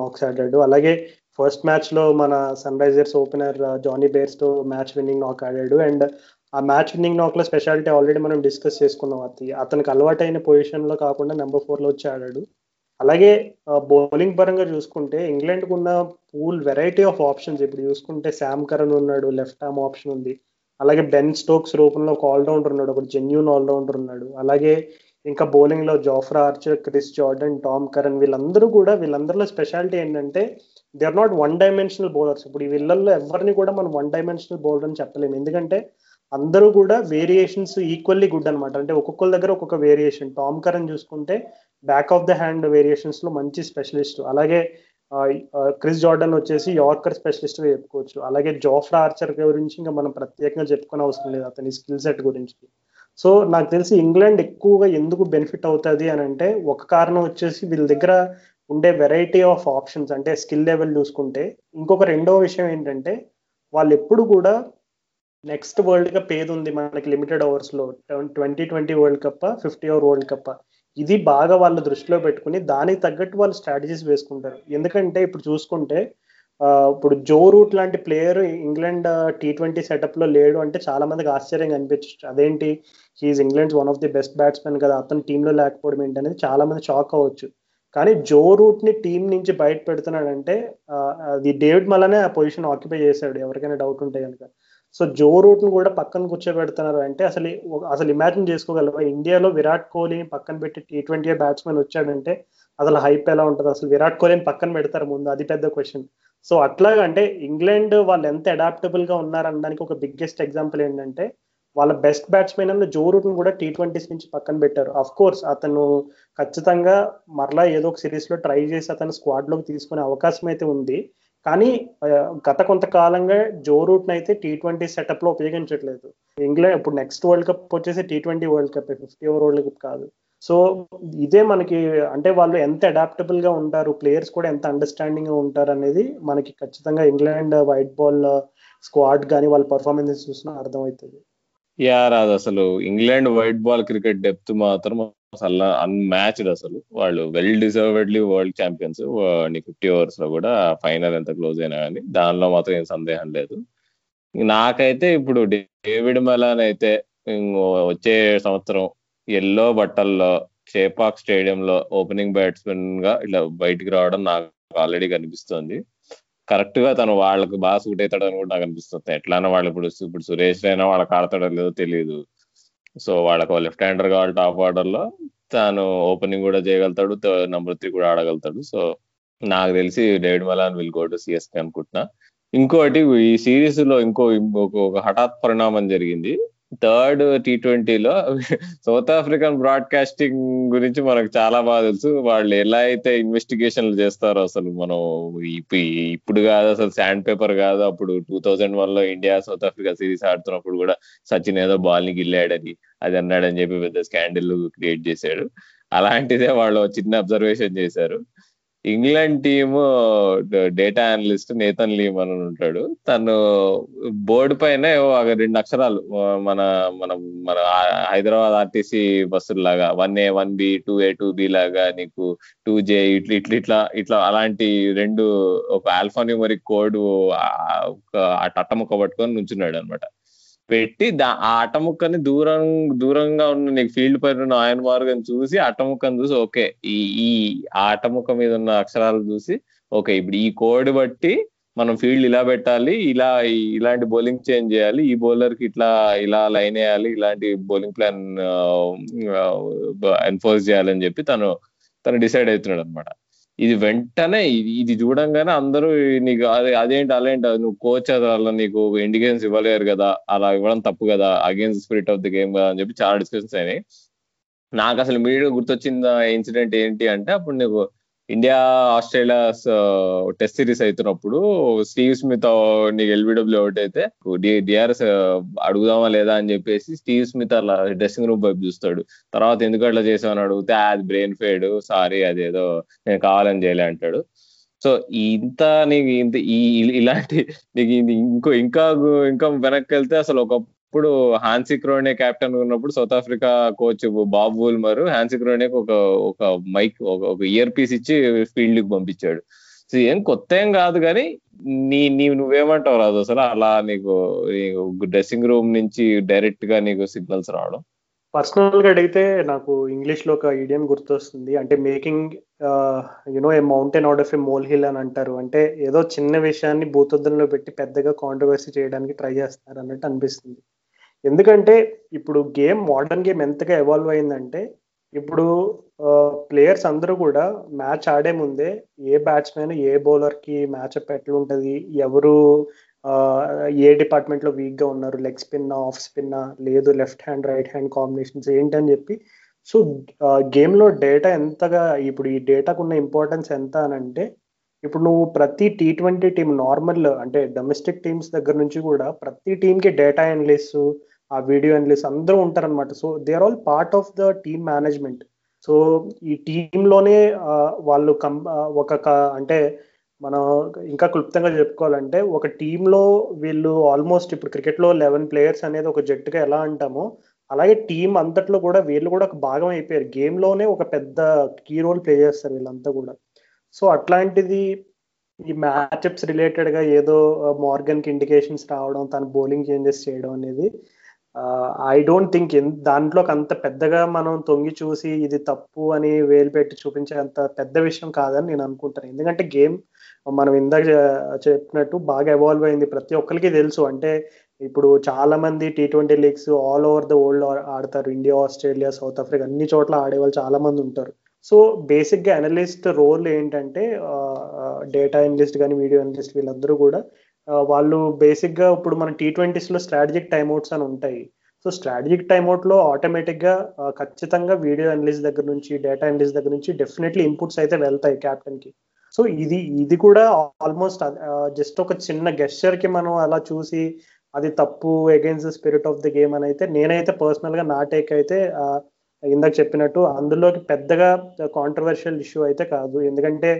నాక్స్ ఆడాడు. అలాగే ఫస్ట్ మ్యాచ్లో మన Sunrisers opener Jonny Bairstow match winning knock ఆడాడు. అండ్ ఆ మ్యాచ్ విన్నింగ్ నాక్లో స్పెషాలిటీ ఆల్రెడీ మనం డిస్కస్ చేసుకున్నాం అది అతనికి అలవాటైన పొజిషన్లో కాకుండా నెంబర్ ఫోర్లో వచ్చి ఆడాడు. అలాగే బౌలింగ్ పరంగా చూసుకుంటే ఇంగ్లాండ్కు ఉన్న పూల్ వెరైటీ ఆఫ్ ఆప్షన్స్. ఇప్పుడు చూసుకుంటే శామ్ కరణ్ ఉన్నాడు లెఫ్ట్ ఆర్మ్ ఆప్షన్ ఉంది. అలాగే బెన్ స్టోక్స్ రూపంలో ఒక ఆల్రౌండర్ ఉన్నాడు ఒక జెన్యున్ ఆల్రౌండర్ ఉన్నాడు. అలాగే ఇంకా బౌలింగ్లో Jofra Archer Chris Jordan Tom Curran వీళ్ళందరూ కూడా వీళ్ళందరిలో స్పెషాలిటీ ఏంటంటే they are not one dimensional bowlers. ఇప్పుడు ఈ వీళ్ళల్లో ఎవరిని కూడా మనం వన్ డైమెన్షనల్ బౌలర్ అని చెప్పలేము. ఎందుకంటే అందరూ కూడా వేరియేషన్స్ ఈక్వల్లీ గుడ్ అనమాట అంటే ఒక్కొక్కరి దగ్గర ఒక్కొక్క వేరియేషన్ టామ్ కరణ్ చూసుకుంటే బ్యాక్ ఆఫ్ ద హ్యాండ్ వేరియేషన్స్లో మంచి స్పెషలిస్ట్ అలాగే క్రిస్ జార్డన్ వచ్చేసి యార్కర్ స్పెషలిస్ట్గా చెప్పుకోవచ్చు. అలాగే జోఫ్రా ఆర్చర్ గురించి ఇంకా మనం ప్రత్యేకంగా చెప్పుకునే అవసరం లేదు. అతని స్కిల్ సెట్ గురించి. సో నాకు తెలిసి ఇంగ్లాండ్ ఎక్కువగా ఎందుకు బెనిఫిట్ అవుతుంది అని అంటే ఒక కారణం వచ్చేసి వీళ్ళ దగ్గర ఉండే వెరైటీ ఆఫ్ ఆప్షన్స్ అంటే స్కిల్ లెవెల్ చూసుకుంటే ఇంకొక రెండో విషయం ఏంటంటే వాళ్ళు ఎప్పుడు కూడా నెక్స్ట్ వరల్డ్ కప్ ఏది ఉంది మనకి limited ఓవర్స్లో? Twenty twenty world cup fifty over world cup ఇది బాగా వాళ్ళ దృష్టిలో పెట్టుకుని దానికి తగ్గట్టు వాళ్ళు స్ట్రాటజీస్ వేసుకుంటారు. ఎందుకంటే ఇప్పుడు చూసుకుంటే ఇప్పుడు జో రూట్ లాంటి ప్లేయర్ ఇంగ్లాండ్ టీ ట్వంటీ సెటప్లో లేడు అంటే చాలా మందికి ఆశ్చర్యంగా అనిపించచ్చు. అదేంటి? He's England's one of the best batsmen కదా? అతను టీంలో లేకపోవడం ఏంటి అనేది చాలా మంది షాక్ అవ్వచ్చు. కానీ జో రూట్ని టీం నుంచి బయట పెడుతున్నాడంటే అది డేవిడ్ మలనే ఆ పొజిషన్ ఆక్యుపై చేశాడు. ఎవరికైనా డౌట్ ఉంటే కనుక సో జో రూట్ను కూడా పక్కన కూర్చోబెడుతున్నారు అంటే అసలు అసలు ఇమాజిన్ చేసుకోగలవా? ఇండియాలో విరాట్ కోహ్లీని పక్కన పెట్టి టీ ట్వంటీ బ్యాట్స్మెన్ వచ్చాడంటే అసలు హైప్ ఎలా ఉంటుంది? అసలు విరాట్ కోహ్లీని పక్కన పెడతారు ముందు అది పెద్ద క్వశ్చన్ సో అట్లాగా అంటే ఇంగ్లాండ్ వాళ్ళు ఎంత అడాప్టబుల్గా ఉన్నారనడానికి ఒక బిగ్గెస్ట్ ఎగ్జాంపుల్ ఏంటంటే వాళ్ళ బెస్ట్ బ్యాట్స్మెన్ అన్న జో రూట్ కూడా టీ ట్వంటీస్ నుంచి పక్కన పెట్టారు. అఫ్ కోర్స్ అతను ఖచ్చితంగా మరలా ఏదో ఒక సిరీస్లో ట్రై చేసి అతను స్క్వాడ్లోకి తీసుకునే అవకాశం అయితే ఉంది. కానీ గత కొంతకాలంగా జో రూట్ అయితే టీ ట్వంటీ సెటప్లో ఉపయోగించట్లేదు. ఇంగ్లాండ్ ఇప్పుడు నెక్స్ట్ వరల్డ్ కప్ వచ్చేసి T twenty world cup fifty over world cup కాదు. సో ఇదే మనకి అంటే వాళ్ళు ఎంత అడాప్టబుల్గా ఉంటారు ప్లేయర్స్ కూడా ఎంత అండర్స్టాండింగ్గా ఉంటారు అనేది మనకి ఖచ్చితంగా ఇంగ్లాండ్ వైట్ బాల్ స్క్వాడ్ కానీ వాళ్ళ పర్ఫార్మెన్స్ చూసినా అర్థమవుతుంది. యా రాదు. అసలు England white ball cricket depth మాత్రం అసలు అన్మ్యాచ్డ్ అసలు. వాళ్ళు well deservedly world champions fifty ఓవర్స్లో కూడా ఫైనల్ ఎంత క్లోజ్ అయినా కానీ దానిలో మాత్రం ఏం సందేహం లేదు. నాకైతే ఇప్పుడు డేవిడ్ మలాన్ అయితే వచ్చే సంవత్సరం ఎల్లో బట్టల్లో చేపాక్ స్టేడియంలో ఓపెనింగ్ బ్యాట్స్మెన్గా ఇలా బయటికి రావడం నాకు ఆల్రెడీ కనిపిస్తుంది. కరెక్ట్గా తను వాళ్ళకి బాగా సూట్ అవుతాడని కూడా నాకు అనిపిస్తుంది. ఎట్లానో వాళ్ళు ఇప్పుడు ఇప్పుడు సురేష్ అయినా వాళ్ళకి ఆడతాడో లేదో తెలియదు సో వాళ్ళకు లెఫ్ట్ హ్యాండర్ కావాలి టాప్ ఆర్డర్లో తాను ఓపెనింగ్ కూడా చేయగలుగుతాడు. నంబర్ త్రీ కూడా ఆడగలుగుతాడు. సో నాకు తెలిసి David Malan will go to CSK అనుకుంటున్నా. ఇంకోటి ఈ సిరీస్లో ఇంకో ఒక హఠాత్ పరిణామం జరిగింది. థర్డ్ టీ ట్వంటీలో సౌత్ ఆఫ్రికన్ బ్రాడ్కాస్టింగ్ గురించి మనకు చాలా బాగా తెలుసు. వాళ్ళు ఎలా అయితే ఇన్వెస్టిగేషన్లు చేస్తారో అసలు మనం ఇప్పుడు కాదు అసలు శాండ్ పేపర్ కాదు. అప్పుడు టూ థౌజండ్ వన్లో ఇండియా సౌత్ ఆఫ్రికా సిరీస్ ఆడుతున్నప్పుడు కూడా సచిన్ ఏదో బాల్ని గిల్లాడని అది అన్నాడని చెప్పి పెద్ద స్కాండిల్ క్రియేట్ చేశాడు. అలాంటిదే వాళ్ళు చిన్న అబ్జర్వేషన్ చేశారు. England team data analyst Nathan Leamon అని ఉంటాడు. తను బోర్డు పైన రెండు అక్షరాలు మన మన మన హైదరాబాద్ ఆర్టీసీ బస్సులు లాగా one A one B two A two B లాగా నీకు టూ జే ఇట్లా ఇట్లా ఇట్లా ఇట్లా అలాంటి రెండు ఒక ఆల్ఫాన్యూమరిక్ కోడ్ అట్టముక్క పట్టుకొని నుంచున్నాడు అనమాట పెట్టి దా ఆ అటముక్కని దూరం దూరంగా ఉన్న నీకు ఫీల్డ్ పైన ఉన్న ఆయన మార్గం చూసి అట్టముక్కని చూసి ఓకే ఈ ఈ ఆటముక్క మీద ఉన్న అక్షరాలు చూసి ఓకే ఇప్పుడు ఈ కోడ్ బట్టి మనం ఫీల్డ్ ఇలా పెట్టాలి ఇలా ఇలాంటి బౌలింగ్ చేంజ్ చేయాలి ఈ బౌలర్కి ఇట్లా ఇలా లైన్ వేయాలి ఇలాంటి బౌలింగ్ ప్లాన్ ఎన్ఫోర్స్ చేయాలని చెప్పి తను తను డిసైడ్ అవుతున్నాడు అనమాట ఇది వెంటనే ఇది చూడంగానే అందరూ నీకు అదే అదేంటి అలాంటి నువ్వు కోచ్ అలా నీకు ఇండికేషన్స్ ఇవ్వలేరు కదా అలా ఇవ్వడం తప్పు కదా against spirit of the game కదా అని చెప్పి చాలా డిస్కషన్స్ అయినాయి. నాకు అసలు మీడియా గుర్తొచ్చిన ఇన్సిడెంట్ ఏంటి అంటే అప్పుడు నీకు ఇండియా ఆస్ట్రేలియా టెస్ట్ సిరీస్ అవుతున్నప్పుడు స్టీవ్ స్మిత్ నీకు ఎల్బిడబ్ల్యూ అవుట్ అయితే డిఆర్ఎస్ అడుగుదామా లేదా అని చెప్పేసి స్టీవ్ స్మిత్ అలా డ్రెస్సింగ్ రూమ్ వైపు చూస్తాడు. తర్వాత ఎందుకు అట్లా చేసామని అడిగితే అది బ్రెయిన్ ఫేడ్ సారీ అదేదో నేను కావాలని చేయలే అంటాడు. సో ఇంత నీకు ఇంత ఈ ఇలాంటి నీకు ఇంకో ఇంకా ఇంకా వెనక్కి వెళ్తే అసలు ఒక ఇప్పుడు హాన్సీ క్రోనే కెప్టెన్ ఉన్నప్పుడు South Africa coach Bob Woolmer Hansie క్రోనేకి ఒక ఒక మైక్ ఒక ఇయర్ పీస్ ఇచ్చి ఫీల్డ్కి పంపించాడు. సో ఏం కొత్త ఏం కాదు కానీ నీ నీ నువ్వేమంటావు రాదు అసలు? అలా నీకు డ్రెస్సింగ్ రూమ్ నుంచి డైరెక్ట్గా నీకు సిగ్నల్స్ రావడం? పర్సనల్గా అడిగితే నాకు ఇంగ్లీష్లో ఒక ఈడియం గుర్తొస్తుంది. అంటే making you know a mountain out of a molehill అని అంటారు. అంటే ఏదో చిన్న విషయాన్ని భూతద్దంలో పెట్టి పెద్దగా కాంట్రవర్సీ చేయడానికి ట్రై చేస్తారు అన్నట్టు అనిపిస్తుంది. ఎందుకంటే ఇప్పుడు గేమ్ మోడర్న్ గేమ్ ఎంతగా ఎవాల్వ్ అయిందంటే ఇప్పుడు ప్లేయర్స్ అందరూ కూడా మ్యాచ్ ఆడే ముందే ఏ బ్యాట్స్మెన్ ఏ బౌలర్కి మ్యాచ్అప్ ఎట్లుంటుంది ఎవరు ఏ డిపార్ట్మెంట్లో వీక్గా ఉన్నారు లెగ్ స్పిన్ ఆఫ్ స్పిన్ లేదు left hand right hand combinations ఏంటని చెప్పి. సో గేమ్లో డేటా ఎంతగా ఇప్పుడు ఈ డేటాకు ఉన్న ఇంపార్టెన్స్ ఎంత అని అంటే ఇప్పుడు నువ్వు ప్రతి టీ ట్వంటీ టీమ్ నార్మల్ అంటే డొమెస్టిక్ టీమ్స్ దగ్గర నుంచి కూడా ప్రతి టీంకి డేటా అనలిస్ట్ ఆ వీడియో అనలిస్ట్ అందరూ ఉంటారనమాట so they are all part of the team management so ఈ టీంలోనే వాళ్ళు కం ఒక అంటే మనం ఇంకా క్లుప్తంగా చెప్పుకోవాలంటే ఒక టీంలో వీళ్ళు ఆల్మోస్ట్ ఇప్పుడు క్రికెట్లో లెవెన్ ప్లేయర్స్ అనేది ఒక జట్టుగా ఎలా అంటామో అలాగే టీం అంతట్లో కూడా వీళ్ళు కూడా ఒక భాగం అయిపోయారు. గేమ్లోనే ఒక పెద్ద కీ రోల్ ప్లే చేస్తారు వీళ్ళంతా కూడా. సో అట్లాంటిది ఈ మ్యాచ్అప్స్ రిలేటెడ్గా ఏదో మార్గన్కి ఇండికేషన్స్ రావడం తన బౌలింగ్ చేంజెస్ చేయడం అనేది ఐ డోంట్ థింక్ దాంట్లోకి అంత పెద్దగా మనం తొంగి చూసి ఇది తప్పు అని వేలు పెట్టి చూపించే అంత పెద్ద విషయం కాదని నేను అనుకుంటాను. ఎందుకంటే గేమ్ మనం ఇందాక చెప్పినట్టు బాగా ఎవాల్వ్ అయింది. ప్రతి ఒక్కరికి తెలుసు. అంటే ఇప్పుడు చాలా మంది T twenty leagues all over the world ఆడతారు. ఇండియా ఆస్ట్రేలియా సౌత్ ఆఫ్రికా అన్ని చోట్ల ఆడేవాళ్ళు చాలా మంది ఉంటారు. సో బేసిక్గా అనలిస్ట్ రోల్ ఏంటంటే డేటా అనలిస్ట్ కానీ వీడియో అనలిస్ట్ వీళ్ళందరూ కూడా వాళ్ళు బేసిక్గా ఇప్పుడు మన టీ ట్వంటీస్లో స్ట్రాటజిక్ టైమ్అవుట్స్ అని ఉంటాయి. సో స్ట్రాటజిక్ టైమ్అవుట్లో లో ఆటోమేటిక్గా ఖచ్చితంగా వీడియో అనలిస్ట్ దగ్గర నుంచి డేటా అనలిస్ట్ దగ్గర నుంచి డెఫినెట్లీ ఇన్పుట్స్ అయితే వెళ్తాయి క్యాప్టెన్కి సో ఇది ఇది కూడా ఆల్మోస్ట్ జస్ట్ ఒక చిన్న గెస్చర్కి మనం అలా చూసి అది తప్పు against spirit of the game అని అయితే నేనైతే పర్సనల్గా నా టేక్ అయితే ఇందాక చెప్పినట్టు అందులోకి పెద్దగా కాంట్రవర్షియల్ ఇష్యూ అయితే కాదు. ఎందుకంటే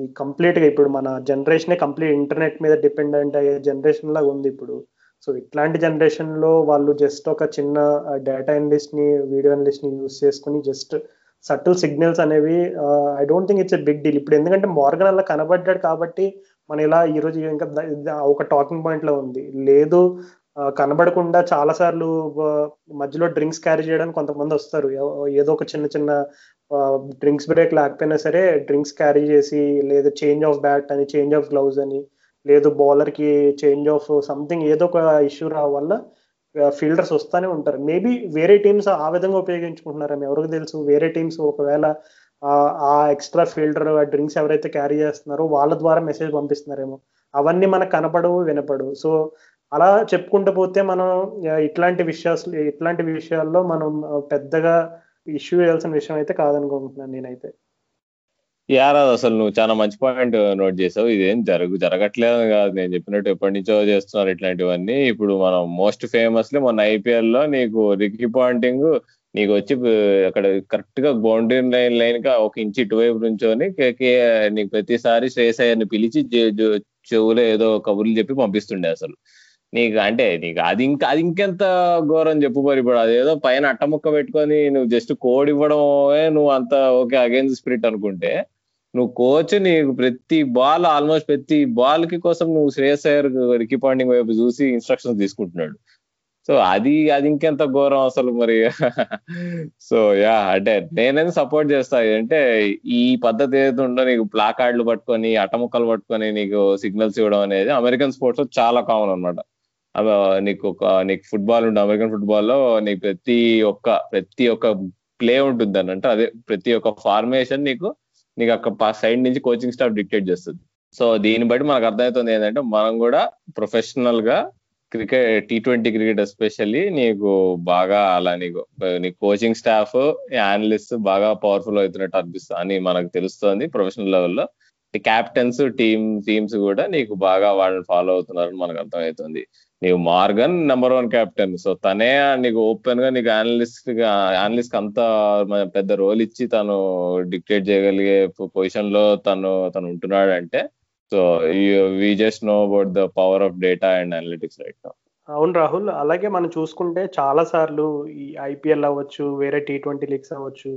ఈ కంప్లీట్గా ఇప్పుడు మన జనరేషనే కంప్లీట్ ఇంటర్నెట్ మీద డిపెండెంట్ అయ్యే జనరేషన్ లాగా ఉంది ఇప్పుడు. సో ఇట్లాంటి జనరేషన్లో వాళ్ళు జస్ట్ ఒక చిన్న డేటా అనలిస్ట్ని వీడియో అనలిస్ట్ని యూస్ చేసుకుని జస్ట్ సటిల్ సిగ్నల్స్ అనేవి I don't think it's a big deal ఇప్పుడు ఎందుకంటే మార్గన్ అలా కనబడ్డాడు కాబట్టి మన ఇలా ఈ రోజు ఇంకా ఒక టాకింగ్ పాయింట్లో ఉంది. లేదు కనబడకుండా చాలా సార్లు మధ్యలో డ్రింక్స్ క్యారీ చేయడానికి కొంతమంది వస్తారు. ఏదో ఒక చిన్న చిన్న డ్రింక్స్ బ్రేక్ లేకపోయినా సరే డ్రింక్స్ క్యారీ చేసి లేదు చేంజ్ ఆఫ్ బ్యాట్ అని చేంజ్ ఆఫ్ గ్లౌజ్ అని లేదు బౌలర్కి చేంజ్ ఆఫ్ సంథింగ్ ఏదో ఒక ఇష్యూ రావడం వల్ల ఫీల్డర్స్ వస్తూనే ఉంటారు. మేబీ వేరే టీమ్స్ ఆ విధంగా ఉపయోగించుకుంటున్నారేమో ఎవరికి తెలుసు? వేరే టీమ్స్ ఒకవేళ ఆ ఎక్స్ట్రా ఫీల్డర్ ఆ డ్రింక్స్ ఎవరైతే క్యారీ చేస్తున్నారో వాళ్ళ ద్వారా మెసేజ్ పంపిస్తున్నారేమో. అవన్నీ మనకు కనపడవు వినపడవు. సో అలా చెప్పుకుంటూ పోతే మనం ఇట్లాంటి విషయాలు ఇట్లాంటి విషయాల్లో మనం పెద్దగా ఇష్యూ చేయాల్సిన విషయం అయితే కాదనుకుంటున్నాను నేనైతే. యారాదు అసలు నువ్వు చాలా మంచి పాయింట్ నోట్ చేసావు. ఇదేం జరుగు జరగట్లేదు కాదు. నేను చెప్పినట్టు ఎప్పటి నుంచో చేస్తున్నారు ఇట్లాంటివన్నీ. ఇప్పుడు మనం మోస్ట్ ఫేమస్ ఫేమస్లీ మొన్న ఐపీఎల్లో నీకు రికీ పాయింటింగ్ నీకు వచ్చి అక్కడ కరెక్ట్గా బౌండరీ లైన్ లైన్గా ఒక ఇంచి ఇటువైపు నుంచోని నీకు ప్రతిసారి శ్రేయస్ అయ్యర్ని పిలిచి చెవులో ఏదో కబుర్లు చెప్పి పంపిస్తుండే అసలు. నీకు అంటే నీకు అది ఇంకా అది ఇంకెంత ఘోరం చెప్పు మరి ఇప్పుడు. అదేదో పైన అట్టముక్క పెట్టుకొని నువ్వు జస్ట్ కోడ్ ఇవ్వడమే నువ్వు అంత ఓకే అగైన్స్ స్పిరిట్ అనుకుంటే నువ్వు కోచ్ నీకు ప్రతి బాల్ ఆల్మోస్ట్ ప్రతి బాల్కి కోసం నువ్వు శ్రేయస్ అయ్యర్ రికీ పాయింటింగ్ వైపు చూసి ఇన్స్ట్రక్షన్స్ తీసుకుంటున్నాడు. సో అది అది ఇంకెంత ఘోరం అసలు మరి. సో యా అంటే నేనేది సపోర్ట్ చేస్తా అంటే ఈ పద్ధతి ఏదైతే ఉందో నీకు ప్లాకార్డులు పట్టుకొని అటముక్కలు పట్టుకొని నీకు సిగ్నల్స్ ఇవ్వడం అనేది అమెరికన్ స్పోర్ట్స్లో చాలా కామన్ అనమాట నీకు ఒక నీకు ఫుట్బాల్ ఉంటుంది అమెరికన్ ఫుట్బాల్లో నీకు ప్రతి ఒక్క ప్రతి ఒక్క ప్లే ఉంటుంది అని అంటే అదే ప్రతి ఒక్క ఫార్మేషన్ నీకు నీకు అక్కడ సైడ్ నుంచి కోచింగ్ స్టాఫ్ డిక్టేట్ చేస్తుంది. సో దీన్ని బట్టి మనకు అర్థమవుతుంది ఏంటంటే మనం కూడా ప్రొఫెషనల్గా cricket T twenty cricket especially నీకు బాగా అలా నీకు నీ కోచింగ్ స్టాఫ్ అనలిస్ట్ బాగా పవర్ఫుల్ అవుతున్నట్టు అనిపిస్తుంది అని మనకు తెలుస్తుంది ప్రొఫెషనల్ లెవెల్లో క్యాప్టెన్స్ టీమ్ టీమ్స్ కూడా నీకు బాగా వాళ్ళని ఫాలో అవుతున్నారని మనకు అర్థమవుతుంది. నీవు Morgan number one captain so తనే నీకు ఓపెన్గా నీకు అనలిస్ట్ అనలిస్ట్ అంత పెద్ద రోల్ ఇచ్చి తను డిక్టేట్ చేయగలిగే పొజిషన్లో తను తను ఉంటున్నాడు అంటే so we just know about the power of data and analytics right అవును రాహుల్ అలాగే మనం చూసుకుంటే చాలా సార్లు ఈ ఐపీఎల్ అవ్వచ్చు వేరే టీ ట్వంటీ లీగ్స్ అవ్వచ్చు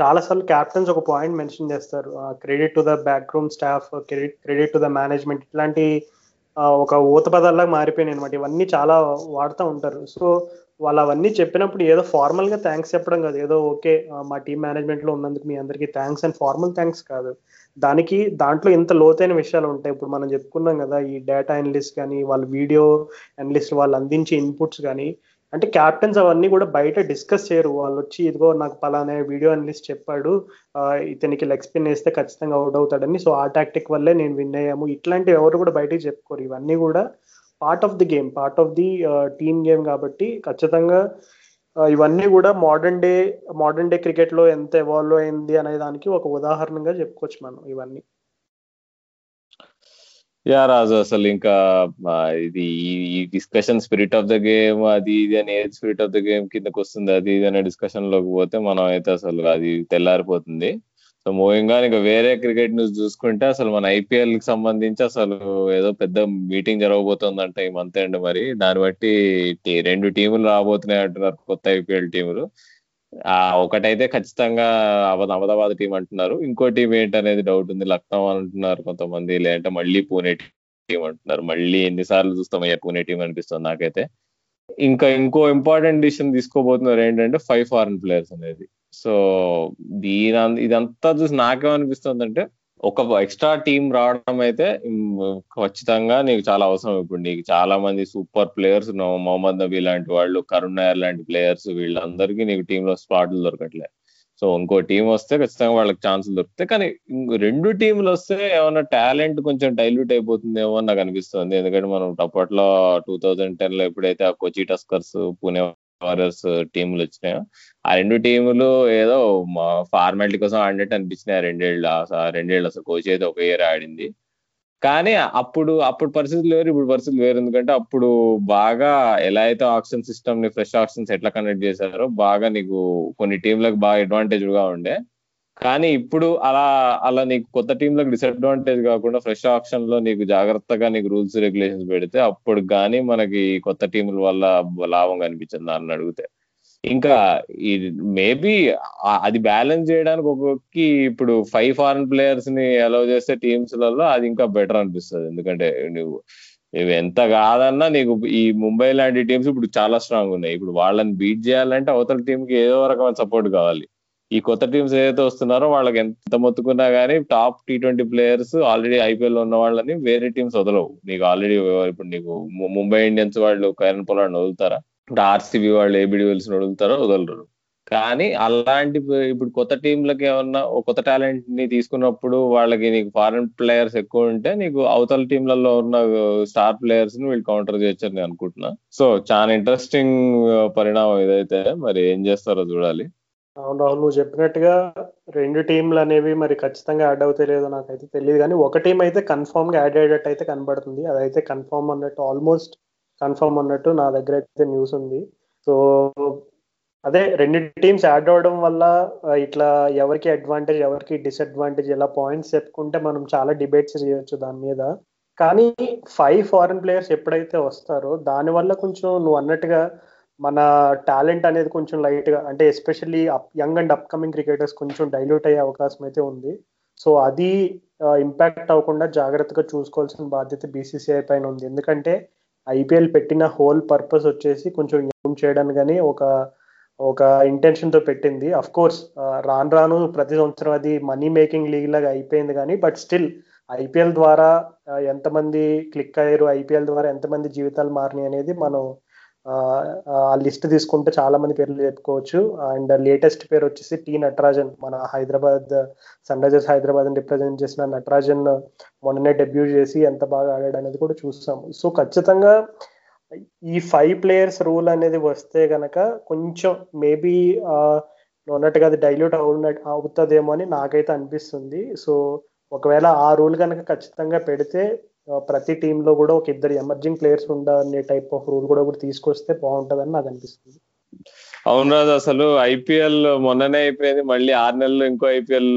చాలా సార్లు క్యాప్టెన్స్ ఒక పాయింట్ మెన్షన్ చేస్తారు. Credit to the back room staff credit credit to the management ఇట్లాంటి ఒక ఊత పదాల్లాగా మారిపోయినాయి అనమాట ఇవన్నీ చాలా వాడుతూ ఉంటారు. సో వాళ్ళు అవన్నీ చెప్పినప్పుడు ఏదో ఫార్మల్గా థ్యాంక్స్ చెప్పడం కాదు. ఏదో ఓకే మా టీం మేనేజ్మెంట్లో ఉన్నందుకు మీ అందరికీ థ్యాంక్స్ అండ్ ఫార్మల్ థ్యాంక్స్ కాదు. దానికి దాంట్లో ఇంత లోతైన విషయాలు ఉంటాయి. ఇప్పుడు మనం చెప్పుకున్నాం కదా ఈ డేటా అనలిస్ట్ కానీ వాళ్ళ వీడియో అనలిస్ట్ వాళ్ళు అందించే ఇన్పుట్స్ కానీ అంటే క్యాప్టెన్స్ అవన్నీ కూడా బయట డిస్కస్ చేయరు. వాళ్ళు వచ్చి ఇదిగో నాకు పలానా వీడియో అనలిస్ట్ చెప్పాడు. ఇతనికి లెగ్ స్పిన్ వేస్తే ఖచ్చితంగా అవుట్ అవుతాడని. సో ఆ టాక్టిక్ వల్లే నేను విన్ అయ్యాము. ఇట్లాంటివి ఎవరు కూడా బయటకి చెప్పుకోరు. ఇవన్నీ కూడా part of the game part of the team game కాబట్టి ఖచ్చితంగా ఇవన్నీ కూడా మోడర్న్ డే మోడర్న్ డే క్రికెట్లో ఎంత ఎవాల్వ్ అయింది అనే దానికి ఒక ఉదాహరణగా చెప్పుకోవచ్చు మనం ఇవన్నీ. యా రాజు అసలు ఇంకా ఇది ఈ discussion spirit of the game అది ఇది అని ఏది స్పిరిట్ ఆఫ్ ద గేమ్ కిందకు వస్తుంది అది ఇది అనే డిస్కషన్లోకి పోతే మనం అయితే అసలు అది తెల్లారిపోతుంది. సో మూవింగ్గా ఇంకా వేరే క్రికెట్ న్యూస్ చూసుకుంటే అసలు మన ఐపీఎల్కి సంబంధించి అసలు ఏదో పెద్ద మీటింగ్ జరగబోతుందంట ఈ మంత్ అండ్ మరి. దాన్ని బట్టి రెండు టీములు రాబోతున్నాయి అంటున్నారు కొత్త ఐపీఎల్ టీములు ఆ ఒకటైతే ఖచ్చితంగా అహ్మదాబాద్ టీం అంటున్నారు. ఇంకో టీం ఏంటనేది డౌట్ ఉంది. లక్నో అంటున్నారు కొంతమంది. లేదంటే మళ్ళీ పూణే టీం అంటున్నారు. మళ్ళీ ఎన్నిసార్లు చూస్తామయ్యా పూణే టీం అనిపిస్తుంది నాకైతే. ఇంకా ఇంకో ఇంపార్టెంట్ డిసిషన్ తీసుకోబోతున్నారు ఏంటంటే ఫైవ్ ఫారెన్ ప్లేయర్స్ అనేది. సో దీని ఇదంతా చూసి నాకేమనిపిస్తుంది అంటే ఒక ఎక్స్ట్రా టీం రావడం అయితే ఖచ్చితంగా నీకు చాలా అవసరం ఇప్పుడు. నీకు చాలా మంది సూపర్ ప్లేయర్స్ మొహమ్మద్ నబీ లాంటి వాళ్ళు కరుణ్ నాయర్ లాంటి ప్లేయర్స్ వీళ్ళందరికీ నీకు టీంలో స్పాట్లు దొరకట్లే. సో ఇంకో టీం వస్తే ఖచ్చితంగా వాళ్ళకి ఛాన్సులు దొరుకుతాయి. కానీ రెండు టీంలు వస్తే ఏమైనా టాలెంట్ కొంచెం డైల్యూట్ అయిపోతుందేమో అని నాకు అనిపిస్తుంది. ఎందుకంటే మనం అప్పట్లో టూ థౌజండ్ టెన్లో ఎప్పుడైతే ఆ కొచి టస్కర్స్ పుణె వారియర్స్ టీములు uh, వచ్చినాయో. ఆ రెండు టీములు ఏదో ఫార్మాలిటీ కోసం ఆడినట్టు అనిపించినాయి రెండేళ్ళు. రెండేళ్ళు అసలు కోచ్ అయితే ఒక ఇయర్ ఆడింది. కానీ అప్పుడు అప్పుడు పరిస్థితులు వేరు ఇప్పుడు పరిస్థితులు వేరు. ఎందుకంటే అప్పుడు బాగా ఎలా అయితే ఆప్షన్ సిస్టమ్ని ఫ్రెష్ ఆప్షన్స్ ఎట్లా కనెక్ట్ చేశారో బాగా నీకు కొన్ని టీంలకు బాగా అడ్వాంటేజ్గా ఉండే. కానీ ఇప్పుడు అలా అలా నీకు కొత్త టీంలకు డిసడ్వాంటేజ్ కాకుండా ఫ్రెష్ ఆప్షన్లో నీకు జాగ్రత్తగా నీకు రూల్స్ రెగ్యులేషన్స్ పెడితే అప్పుడు కానీ మనకి కొత్త టీముల వల్ల లాభం కనిపించింది అని అడిగితే. ఇంకా ఈ మేబీ అది బ్యాలెన్స్ చేయడానికి ఒక్కొక్కకి ఇప్పుడు ఫైవ్ ఫారెన్ ప్లేయర్స్ని అలౌ చేస్తే టీమ్స్లలో అది ఇంకా బెటర్ అనిపిస్తుంది. ఎందుకంటే నువ్వు ఇవి ఎంత కాదన్నా నీకు ఈ ముంబై లాంటి టీమ్స్ ఇప్పుడు చాలా స్ట్రాంగ్ ఉన్నాయి. ఇప్పుడు వాళ్ళని బీట్ చేయాలంటే అవతల టీం కి ఏదో రకమైన సపోర్ట్ కావాలి. ఈ కొత్త టీమ్స్ ఏదైతే వస్తున్నారో వాళ్ళకి ఎంత మొత్తుకున్నా కానీ top T twenty players already IPL ఉన్న వాళ్ళని వేరే టీమ్స్ వదలవు. నీకు ఆల్రెడీ ఇప్పుడు నీకు ముంబై ఇండియన్స్ వాళ్ళు కరణ్ పొలాన్ని వదులుతారా? ఇప్పుడు ఆర్సీబీ వాళ్ళు ఏబిడి విల్స్ వదులుతారో వదలరు. కానీ అలాంటి ఇప్పుడు కొత్త టీంలకి ఏమన్నా కొత్త టాలెంట్ని తీసుకున్నప్పుడు వాళ్ళకి నీకు ఫారెన్ ప్లేయర్స్ ఎక్కువ ఉంటే నీకు అవతల టీంలలో ఉన్న స్టార్ ప్లేయర్స్ని వీళ్ళు కౌంటర్ చేయొచ్చని నేను అనుకుంటున్నా. సో చాలా ఇంట్రెస్టింగ్ పరిణామం ఇదైతే. మరి ఏం చేస్తారో చూడాలి. అవును రాహుల్ నువ్వు చెప్పినట్టుగా రెండు టీంలు అనేవి మరి ఖచ్చితంగా యాడ్ అవుతాయి లేదో నాకైతే తెలియదు కానీ ఒక టీం అయితే కన్ఫర్మ్గా యాడ్ అయ్యేటట్టు అయితే కనబడుతుంది. అదైతే కన్ఫర్మ్ అన్నట్టు ఆల్మోస్ట్ కన్ఫర్మ్ అన్నట్టు నా దగ్గర అయితే న్యూస్ ఉంది. సో అదే రెండు టీమ్స్ యాడ్ అవడం వల్ల ఇట్లా ఎవరికి అడ్వాంటేజ్ ఎవరికి డిసడ్వాంటేజ్ ఇలా పాయింట్స్ చెప్పుకుంటే మనం చాలా డిబేట్స్ చేయొచ్చు దాని మీద. కానీ ఫైవ్ ఫారెన్ ప్లేయర్స్ ఎప్పుడైతే వస్తారో దానివల్ల కొంచెం నువ్వు అన్నట్టుగా మన టాలెంట్ అనేది కొంచెం లైట్గా అంటే especially young and upcoming cricketers కొంచెం డైల్యూట్ అయ్యే అవకాశం అయితే ఉంది. సో అది ఇంపాక్ట్ అవ్వకుండా జాగ్రత్తగా చూసుకోవాల్సిన బాధ్యత బీసీసీఐ పైన ఉంది. ఎందుకంటే ఐపీఎల్ పెట్టిన హోల్ పర్పస్ వచ్చేసి కొంచెం యంగ్ చేయడానికి కానీ ఒక ఒక ఇంటెన్షన్తో పెట్టింది. అఫ్ కోర్స్ రాను రాను ప్రతి సంవత్సరం అది మనీ మేకింగ్ లీగ్ లాగా అయిపోయింది కానీ బట్ స్టిల్ ఐపీఎల్ ద్వారా ఎంతమంది క్లిక్ అయ్యారు ఐపీఎల్ ద్వారా ఎంతమంది జీవితాలు మారినాయి అనేది మనం ఆ లిస్ట్ తీసుకుంటే చాలా మంది పేర్లు చెప్పుకోవచ్చు. అండ్ లేటెస్ట్ పేరు వచ్చేసి టీ నటరాజన్. మన Hyderabad Sunrisers Hyderabad represent చేసిన నటరాజన్ మొన్ననే డెబ్యూ చేసి ఎంత బాగా ఆడాడు అనేది కూడా చూసాము. సో ఖచ్చితంగా ఈ ఫైవ్ ప్లేయర్స్ రూల్ అనేది వస్తే గనక కొంచెం మేబీ ఉన్నట్టుగా అది డైల్యూట్ అవునట్టు అవుతుందేమో అని నాకైతే అనిపిస్తుంది. సో ఒకవేళ ఆ రూల్ కనుక ఖచ్చితంగా పెడితే ప్రతి టీంలో కూడా ఒక ఇద్దరు ఎమర్జింగ్ ప్లేయర్స్ ఉండాలనే టైప్ ఆఫ్ రూల్ కూడా కూడా తీసుకొస్తే బాగుంటుందని నాకు అనిపిస్తుంది. అవును రాజు అసలు ఐపీఎల్ మొన్ననే అయిపోయింది. మళ్ళీ ఆరు నెలలు ఇంకో ఐపీఎల్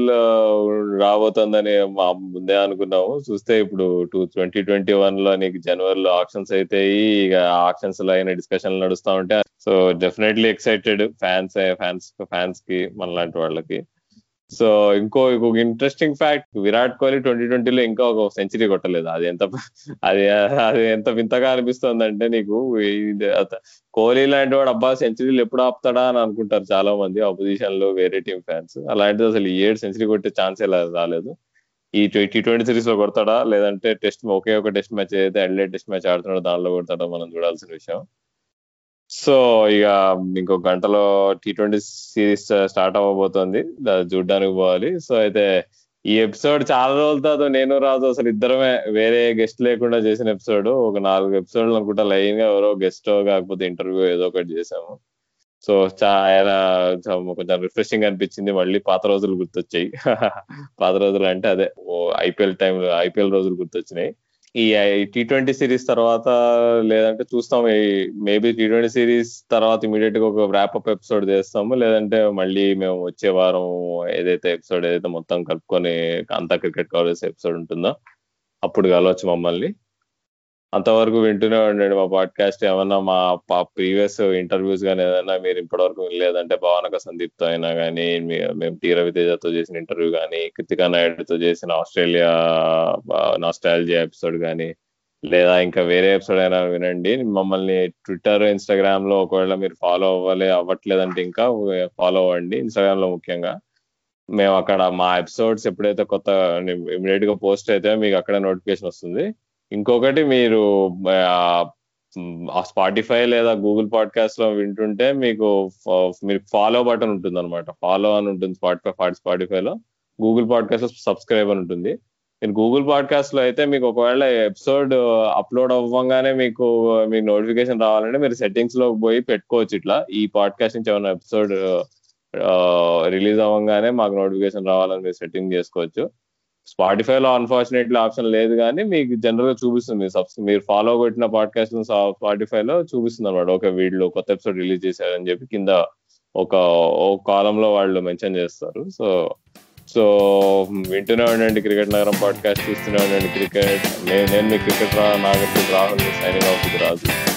రాబోతుందని మా ముందే అనుకున్నాము. చూస్తే ఇప్పుడు టూ ట్వంటీ ట్వంటీ వన్లో నీకు జనవరిలో ఆప్షన్స్ అయితే ఇక ఆప్షన్స్లో అయిన డిస్కషన్లు నడుస్తూ ఉంటాయి so definitely excited fans fans ఫ్యాన్స్కి మనలాంటి వాళ్ళకి. సో ఇంకో ఇంకొక interesting fact Virat Kohli twenty ట్వంటీలో ఇంకా ఒక సెంచరీ కొట్టలేదు. అది ఎంత అది అది ఎంత వింతగా అనిపిస్తుంది అంటే నీకు కోహ్లీ లాంటి వాడు అబ్బా సెంచరీలు ఎప్పుడు ఆపుతాడా అని అనుకుంటారు చాలా మంది అపోజిషన్లో వేరే టీం ఫ్యాన్స్ అలాంటిది అసలు ఈ ఏడు సెంచరీ కొట్టే ఛాన్స్ ఎలా రాలేదు. ఈ టీ ట్వంటీ సిరీస్లో కొడతాడా? లేదంటే టెస్ట్ ఒకే ఒక టెస్ట్ మ్యాచ్ ఏదైతే అడ్లైట్ టెస్ట్ మ్యాచ్ ఆడుతున్నాడో దానిలో కొడతాడో మనం చూడాల్సిన విషయం. సో ఇక ఇంకో గంటలో టీ ట్వంటీ సిరీస్ స్టార్ట్ అవ్వబోతోంది. చూడడానికి పోవాలి. సో అయితే ఈ ఎపిసోడ్ చాలా రోజుల తర్వాత నేను రాదు అసలు ఇద్దరమే వేరే గెస్ట్ లేకుండా చేసిన ఎపిసోడ్. ఒక నాలుగు ఎపిసోడ్లు అనుకుంటా లైన్గా ఎవరో గెస్ట్ కాకపోతే ఇంటర్వ్యూ ఏదో ఒకటి చేసాము సో చాలా కొంచెం రిఫ్రెషింగ్ అనిపించింది. మళ్ళీ పాత రోజులు గుర్తొచ్చాయి. పాత రోజులు అంటే అదే ఐపీఎల్ టైం ఐపీఎల్ రోజులు గుర్తొచ్చినాయి. ఈ టీ ట్వంటీ సిరీస్ తర్వాత లేదంటే చూస్తాం. మేబీ టీ ట్వంటీ సిరీస్ తర్వాత ఇమీడియట్గా ఒక అప్ ఎపిసోడ్ చేస్తాము. లేదంటే మళ్ళీ మేము వచ్చే వారం ఏదైతే ఎపిసోడ్ ఏదైతే మొత్తం కలుపుకొని అంతా క్రికెట్ కవరేజ్ ఎపిసోడ్ ఉంటుందో అప్పుడు కలవచ్చు మమ్మల్ని. అంతవరకు వింటూనే ఉండండి మా పాడ్కాస్ట్ ఏమన్నా మా ప్రీవియస్ ఇంటర్వ్యూస్ కానీ ఏదైనా మీరు ఇప్పటివరకు లేదంటే భావనక సందీప్తో అయినా కానీ మేము టీ రవితేజతో చేసిన ఇంటర్వ్యూ కానీ కృతికా నాయుడుతో చేసిన ఆస్ట్రేలియా నాస్టాలజీ ఎపిసోడ్ కానీ లేదా ఇంకా వేరే ఎపిసోడ్ అయినా వినండి. మమ్మల్ని ట్విట్టర్ ఇన్స్టాగ్రామ్లో ఒకవేళ మీరు ఫాలో అవ్వలే అవ్వట్లేదంటే ఇంకా ఫాలో అవ్వండి. ఇన్స్టాగ్రామ్లో ముఖ్యంగా. మేము అక్కడ మా ఎపిసోడ్స్ ఎప్పుడైతే కొత్త ఇమీడియట్గా పోస్ట్ అయితే మీకు అక్కడ నోటిఫికేషన్ వస్తుంది. ఇంకొకటి మీరు ఆ స్పాటిఫై లేదా గూగుల్ పాడ్కాస్ట్లో వింటుంటే మీకు మీరు ఫాలో బటన్ ఉంటుంది అనమాట ఫాలో అని ఉంటుంది స్పాటిఫై స్పాటిఫై లో. గూగుల్ పాడ్కాస్ట్లో సబ్స్క్రైబ్ అని ఉంటుంది. మీరు గూగుల్ పాడ్కాస్ట్లో అయితే మీకు ఒకవేళ ఎపిసోడ్ అప్లోడ్ అవ్వగానే మీకు మీకు నోటిఫికేషన్ రావాలంటే మీరు సెట్టింగ్స్లో పోయి పెట్టుకోవచ్చు ఇట్లా. ఈ పాడ్కాస్ట్ నుంచి ఏమైనా ఎపిసోడ్ రిలీజ్ అవ్వగానే మాకు నోటిఫికేషన్ రావాలని మీరు సెట్టింగ్ చేసుకోవచ్చు. స్పాటిఫైలో అన్ఫార్చునేట్లీ ఆప్షన్ లేదు కానీ మీకు జనరల్గా చూపిస్తుంది. మీరు ఫాలో కొట్టిన పాడ్కాస్ట్ స్పాటిఫైలో చూపిస్తుంది అనమాట ఒక వీడియో కొత్త ఎపిసోడ్ రిలీజ్ చేశారని చెప్పి కింద ఒక కాలంలో వాళ్ళు మెన్షన్ చేస్తారు. సో సో వింటూనే ఉండండి క్రికెట్ నగరం పాడ్కాస్ట్ చూస్తూనే ఉండండి క్రికెట్. నేను మీ క్రికెట్ రా నాగర్జున రాహుల్ సైనింగ్ ఆఫ్ రాజు.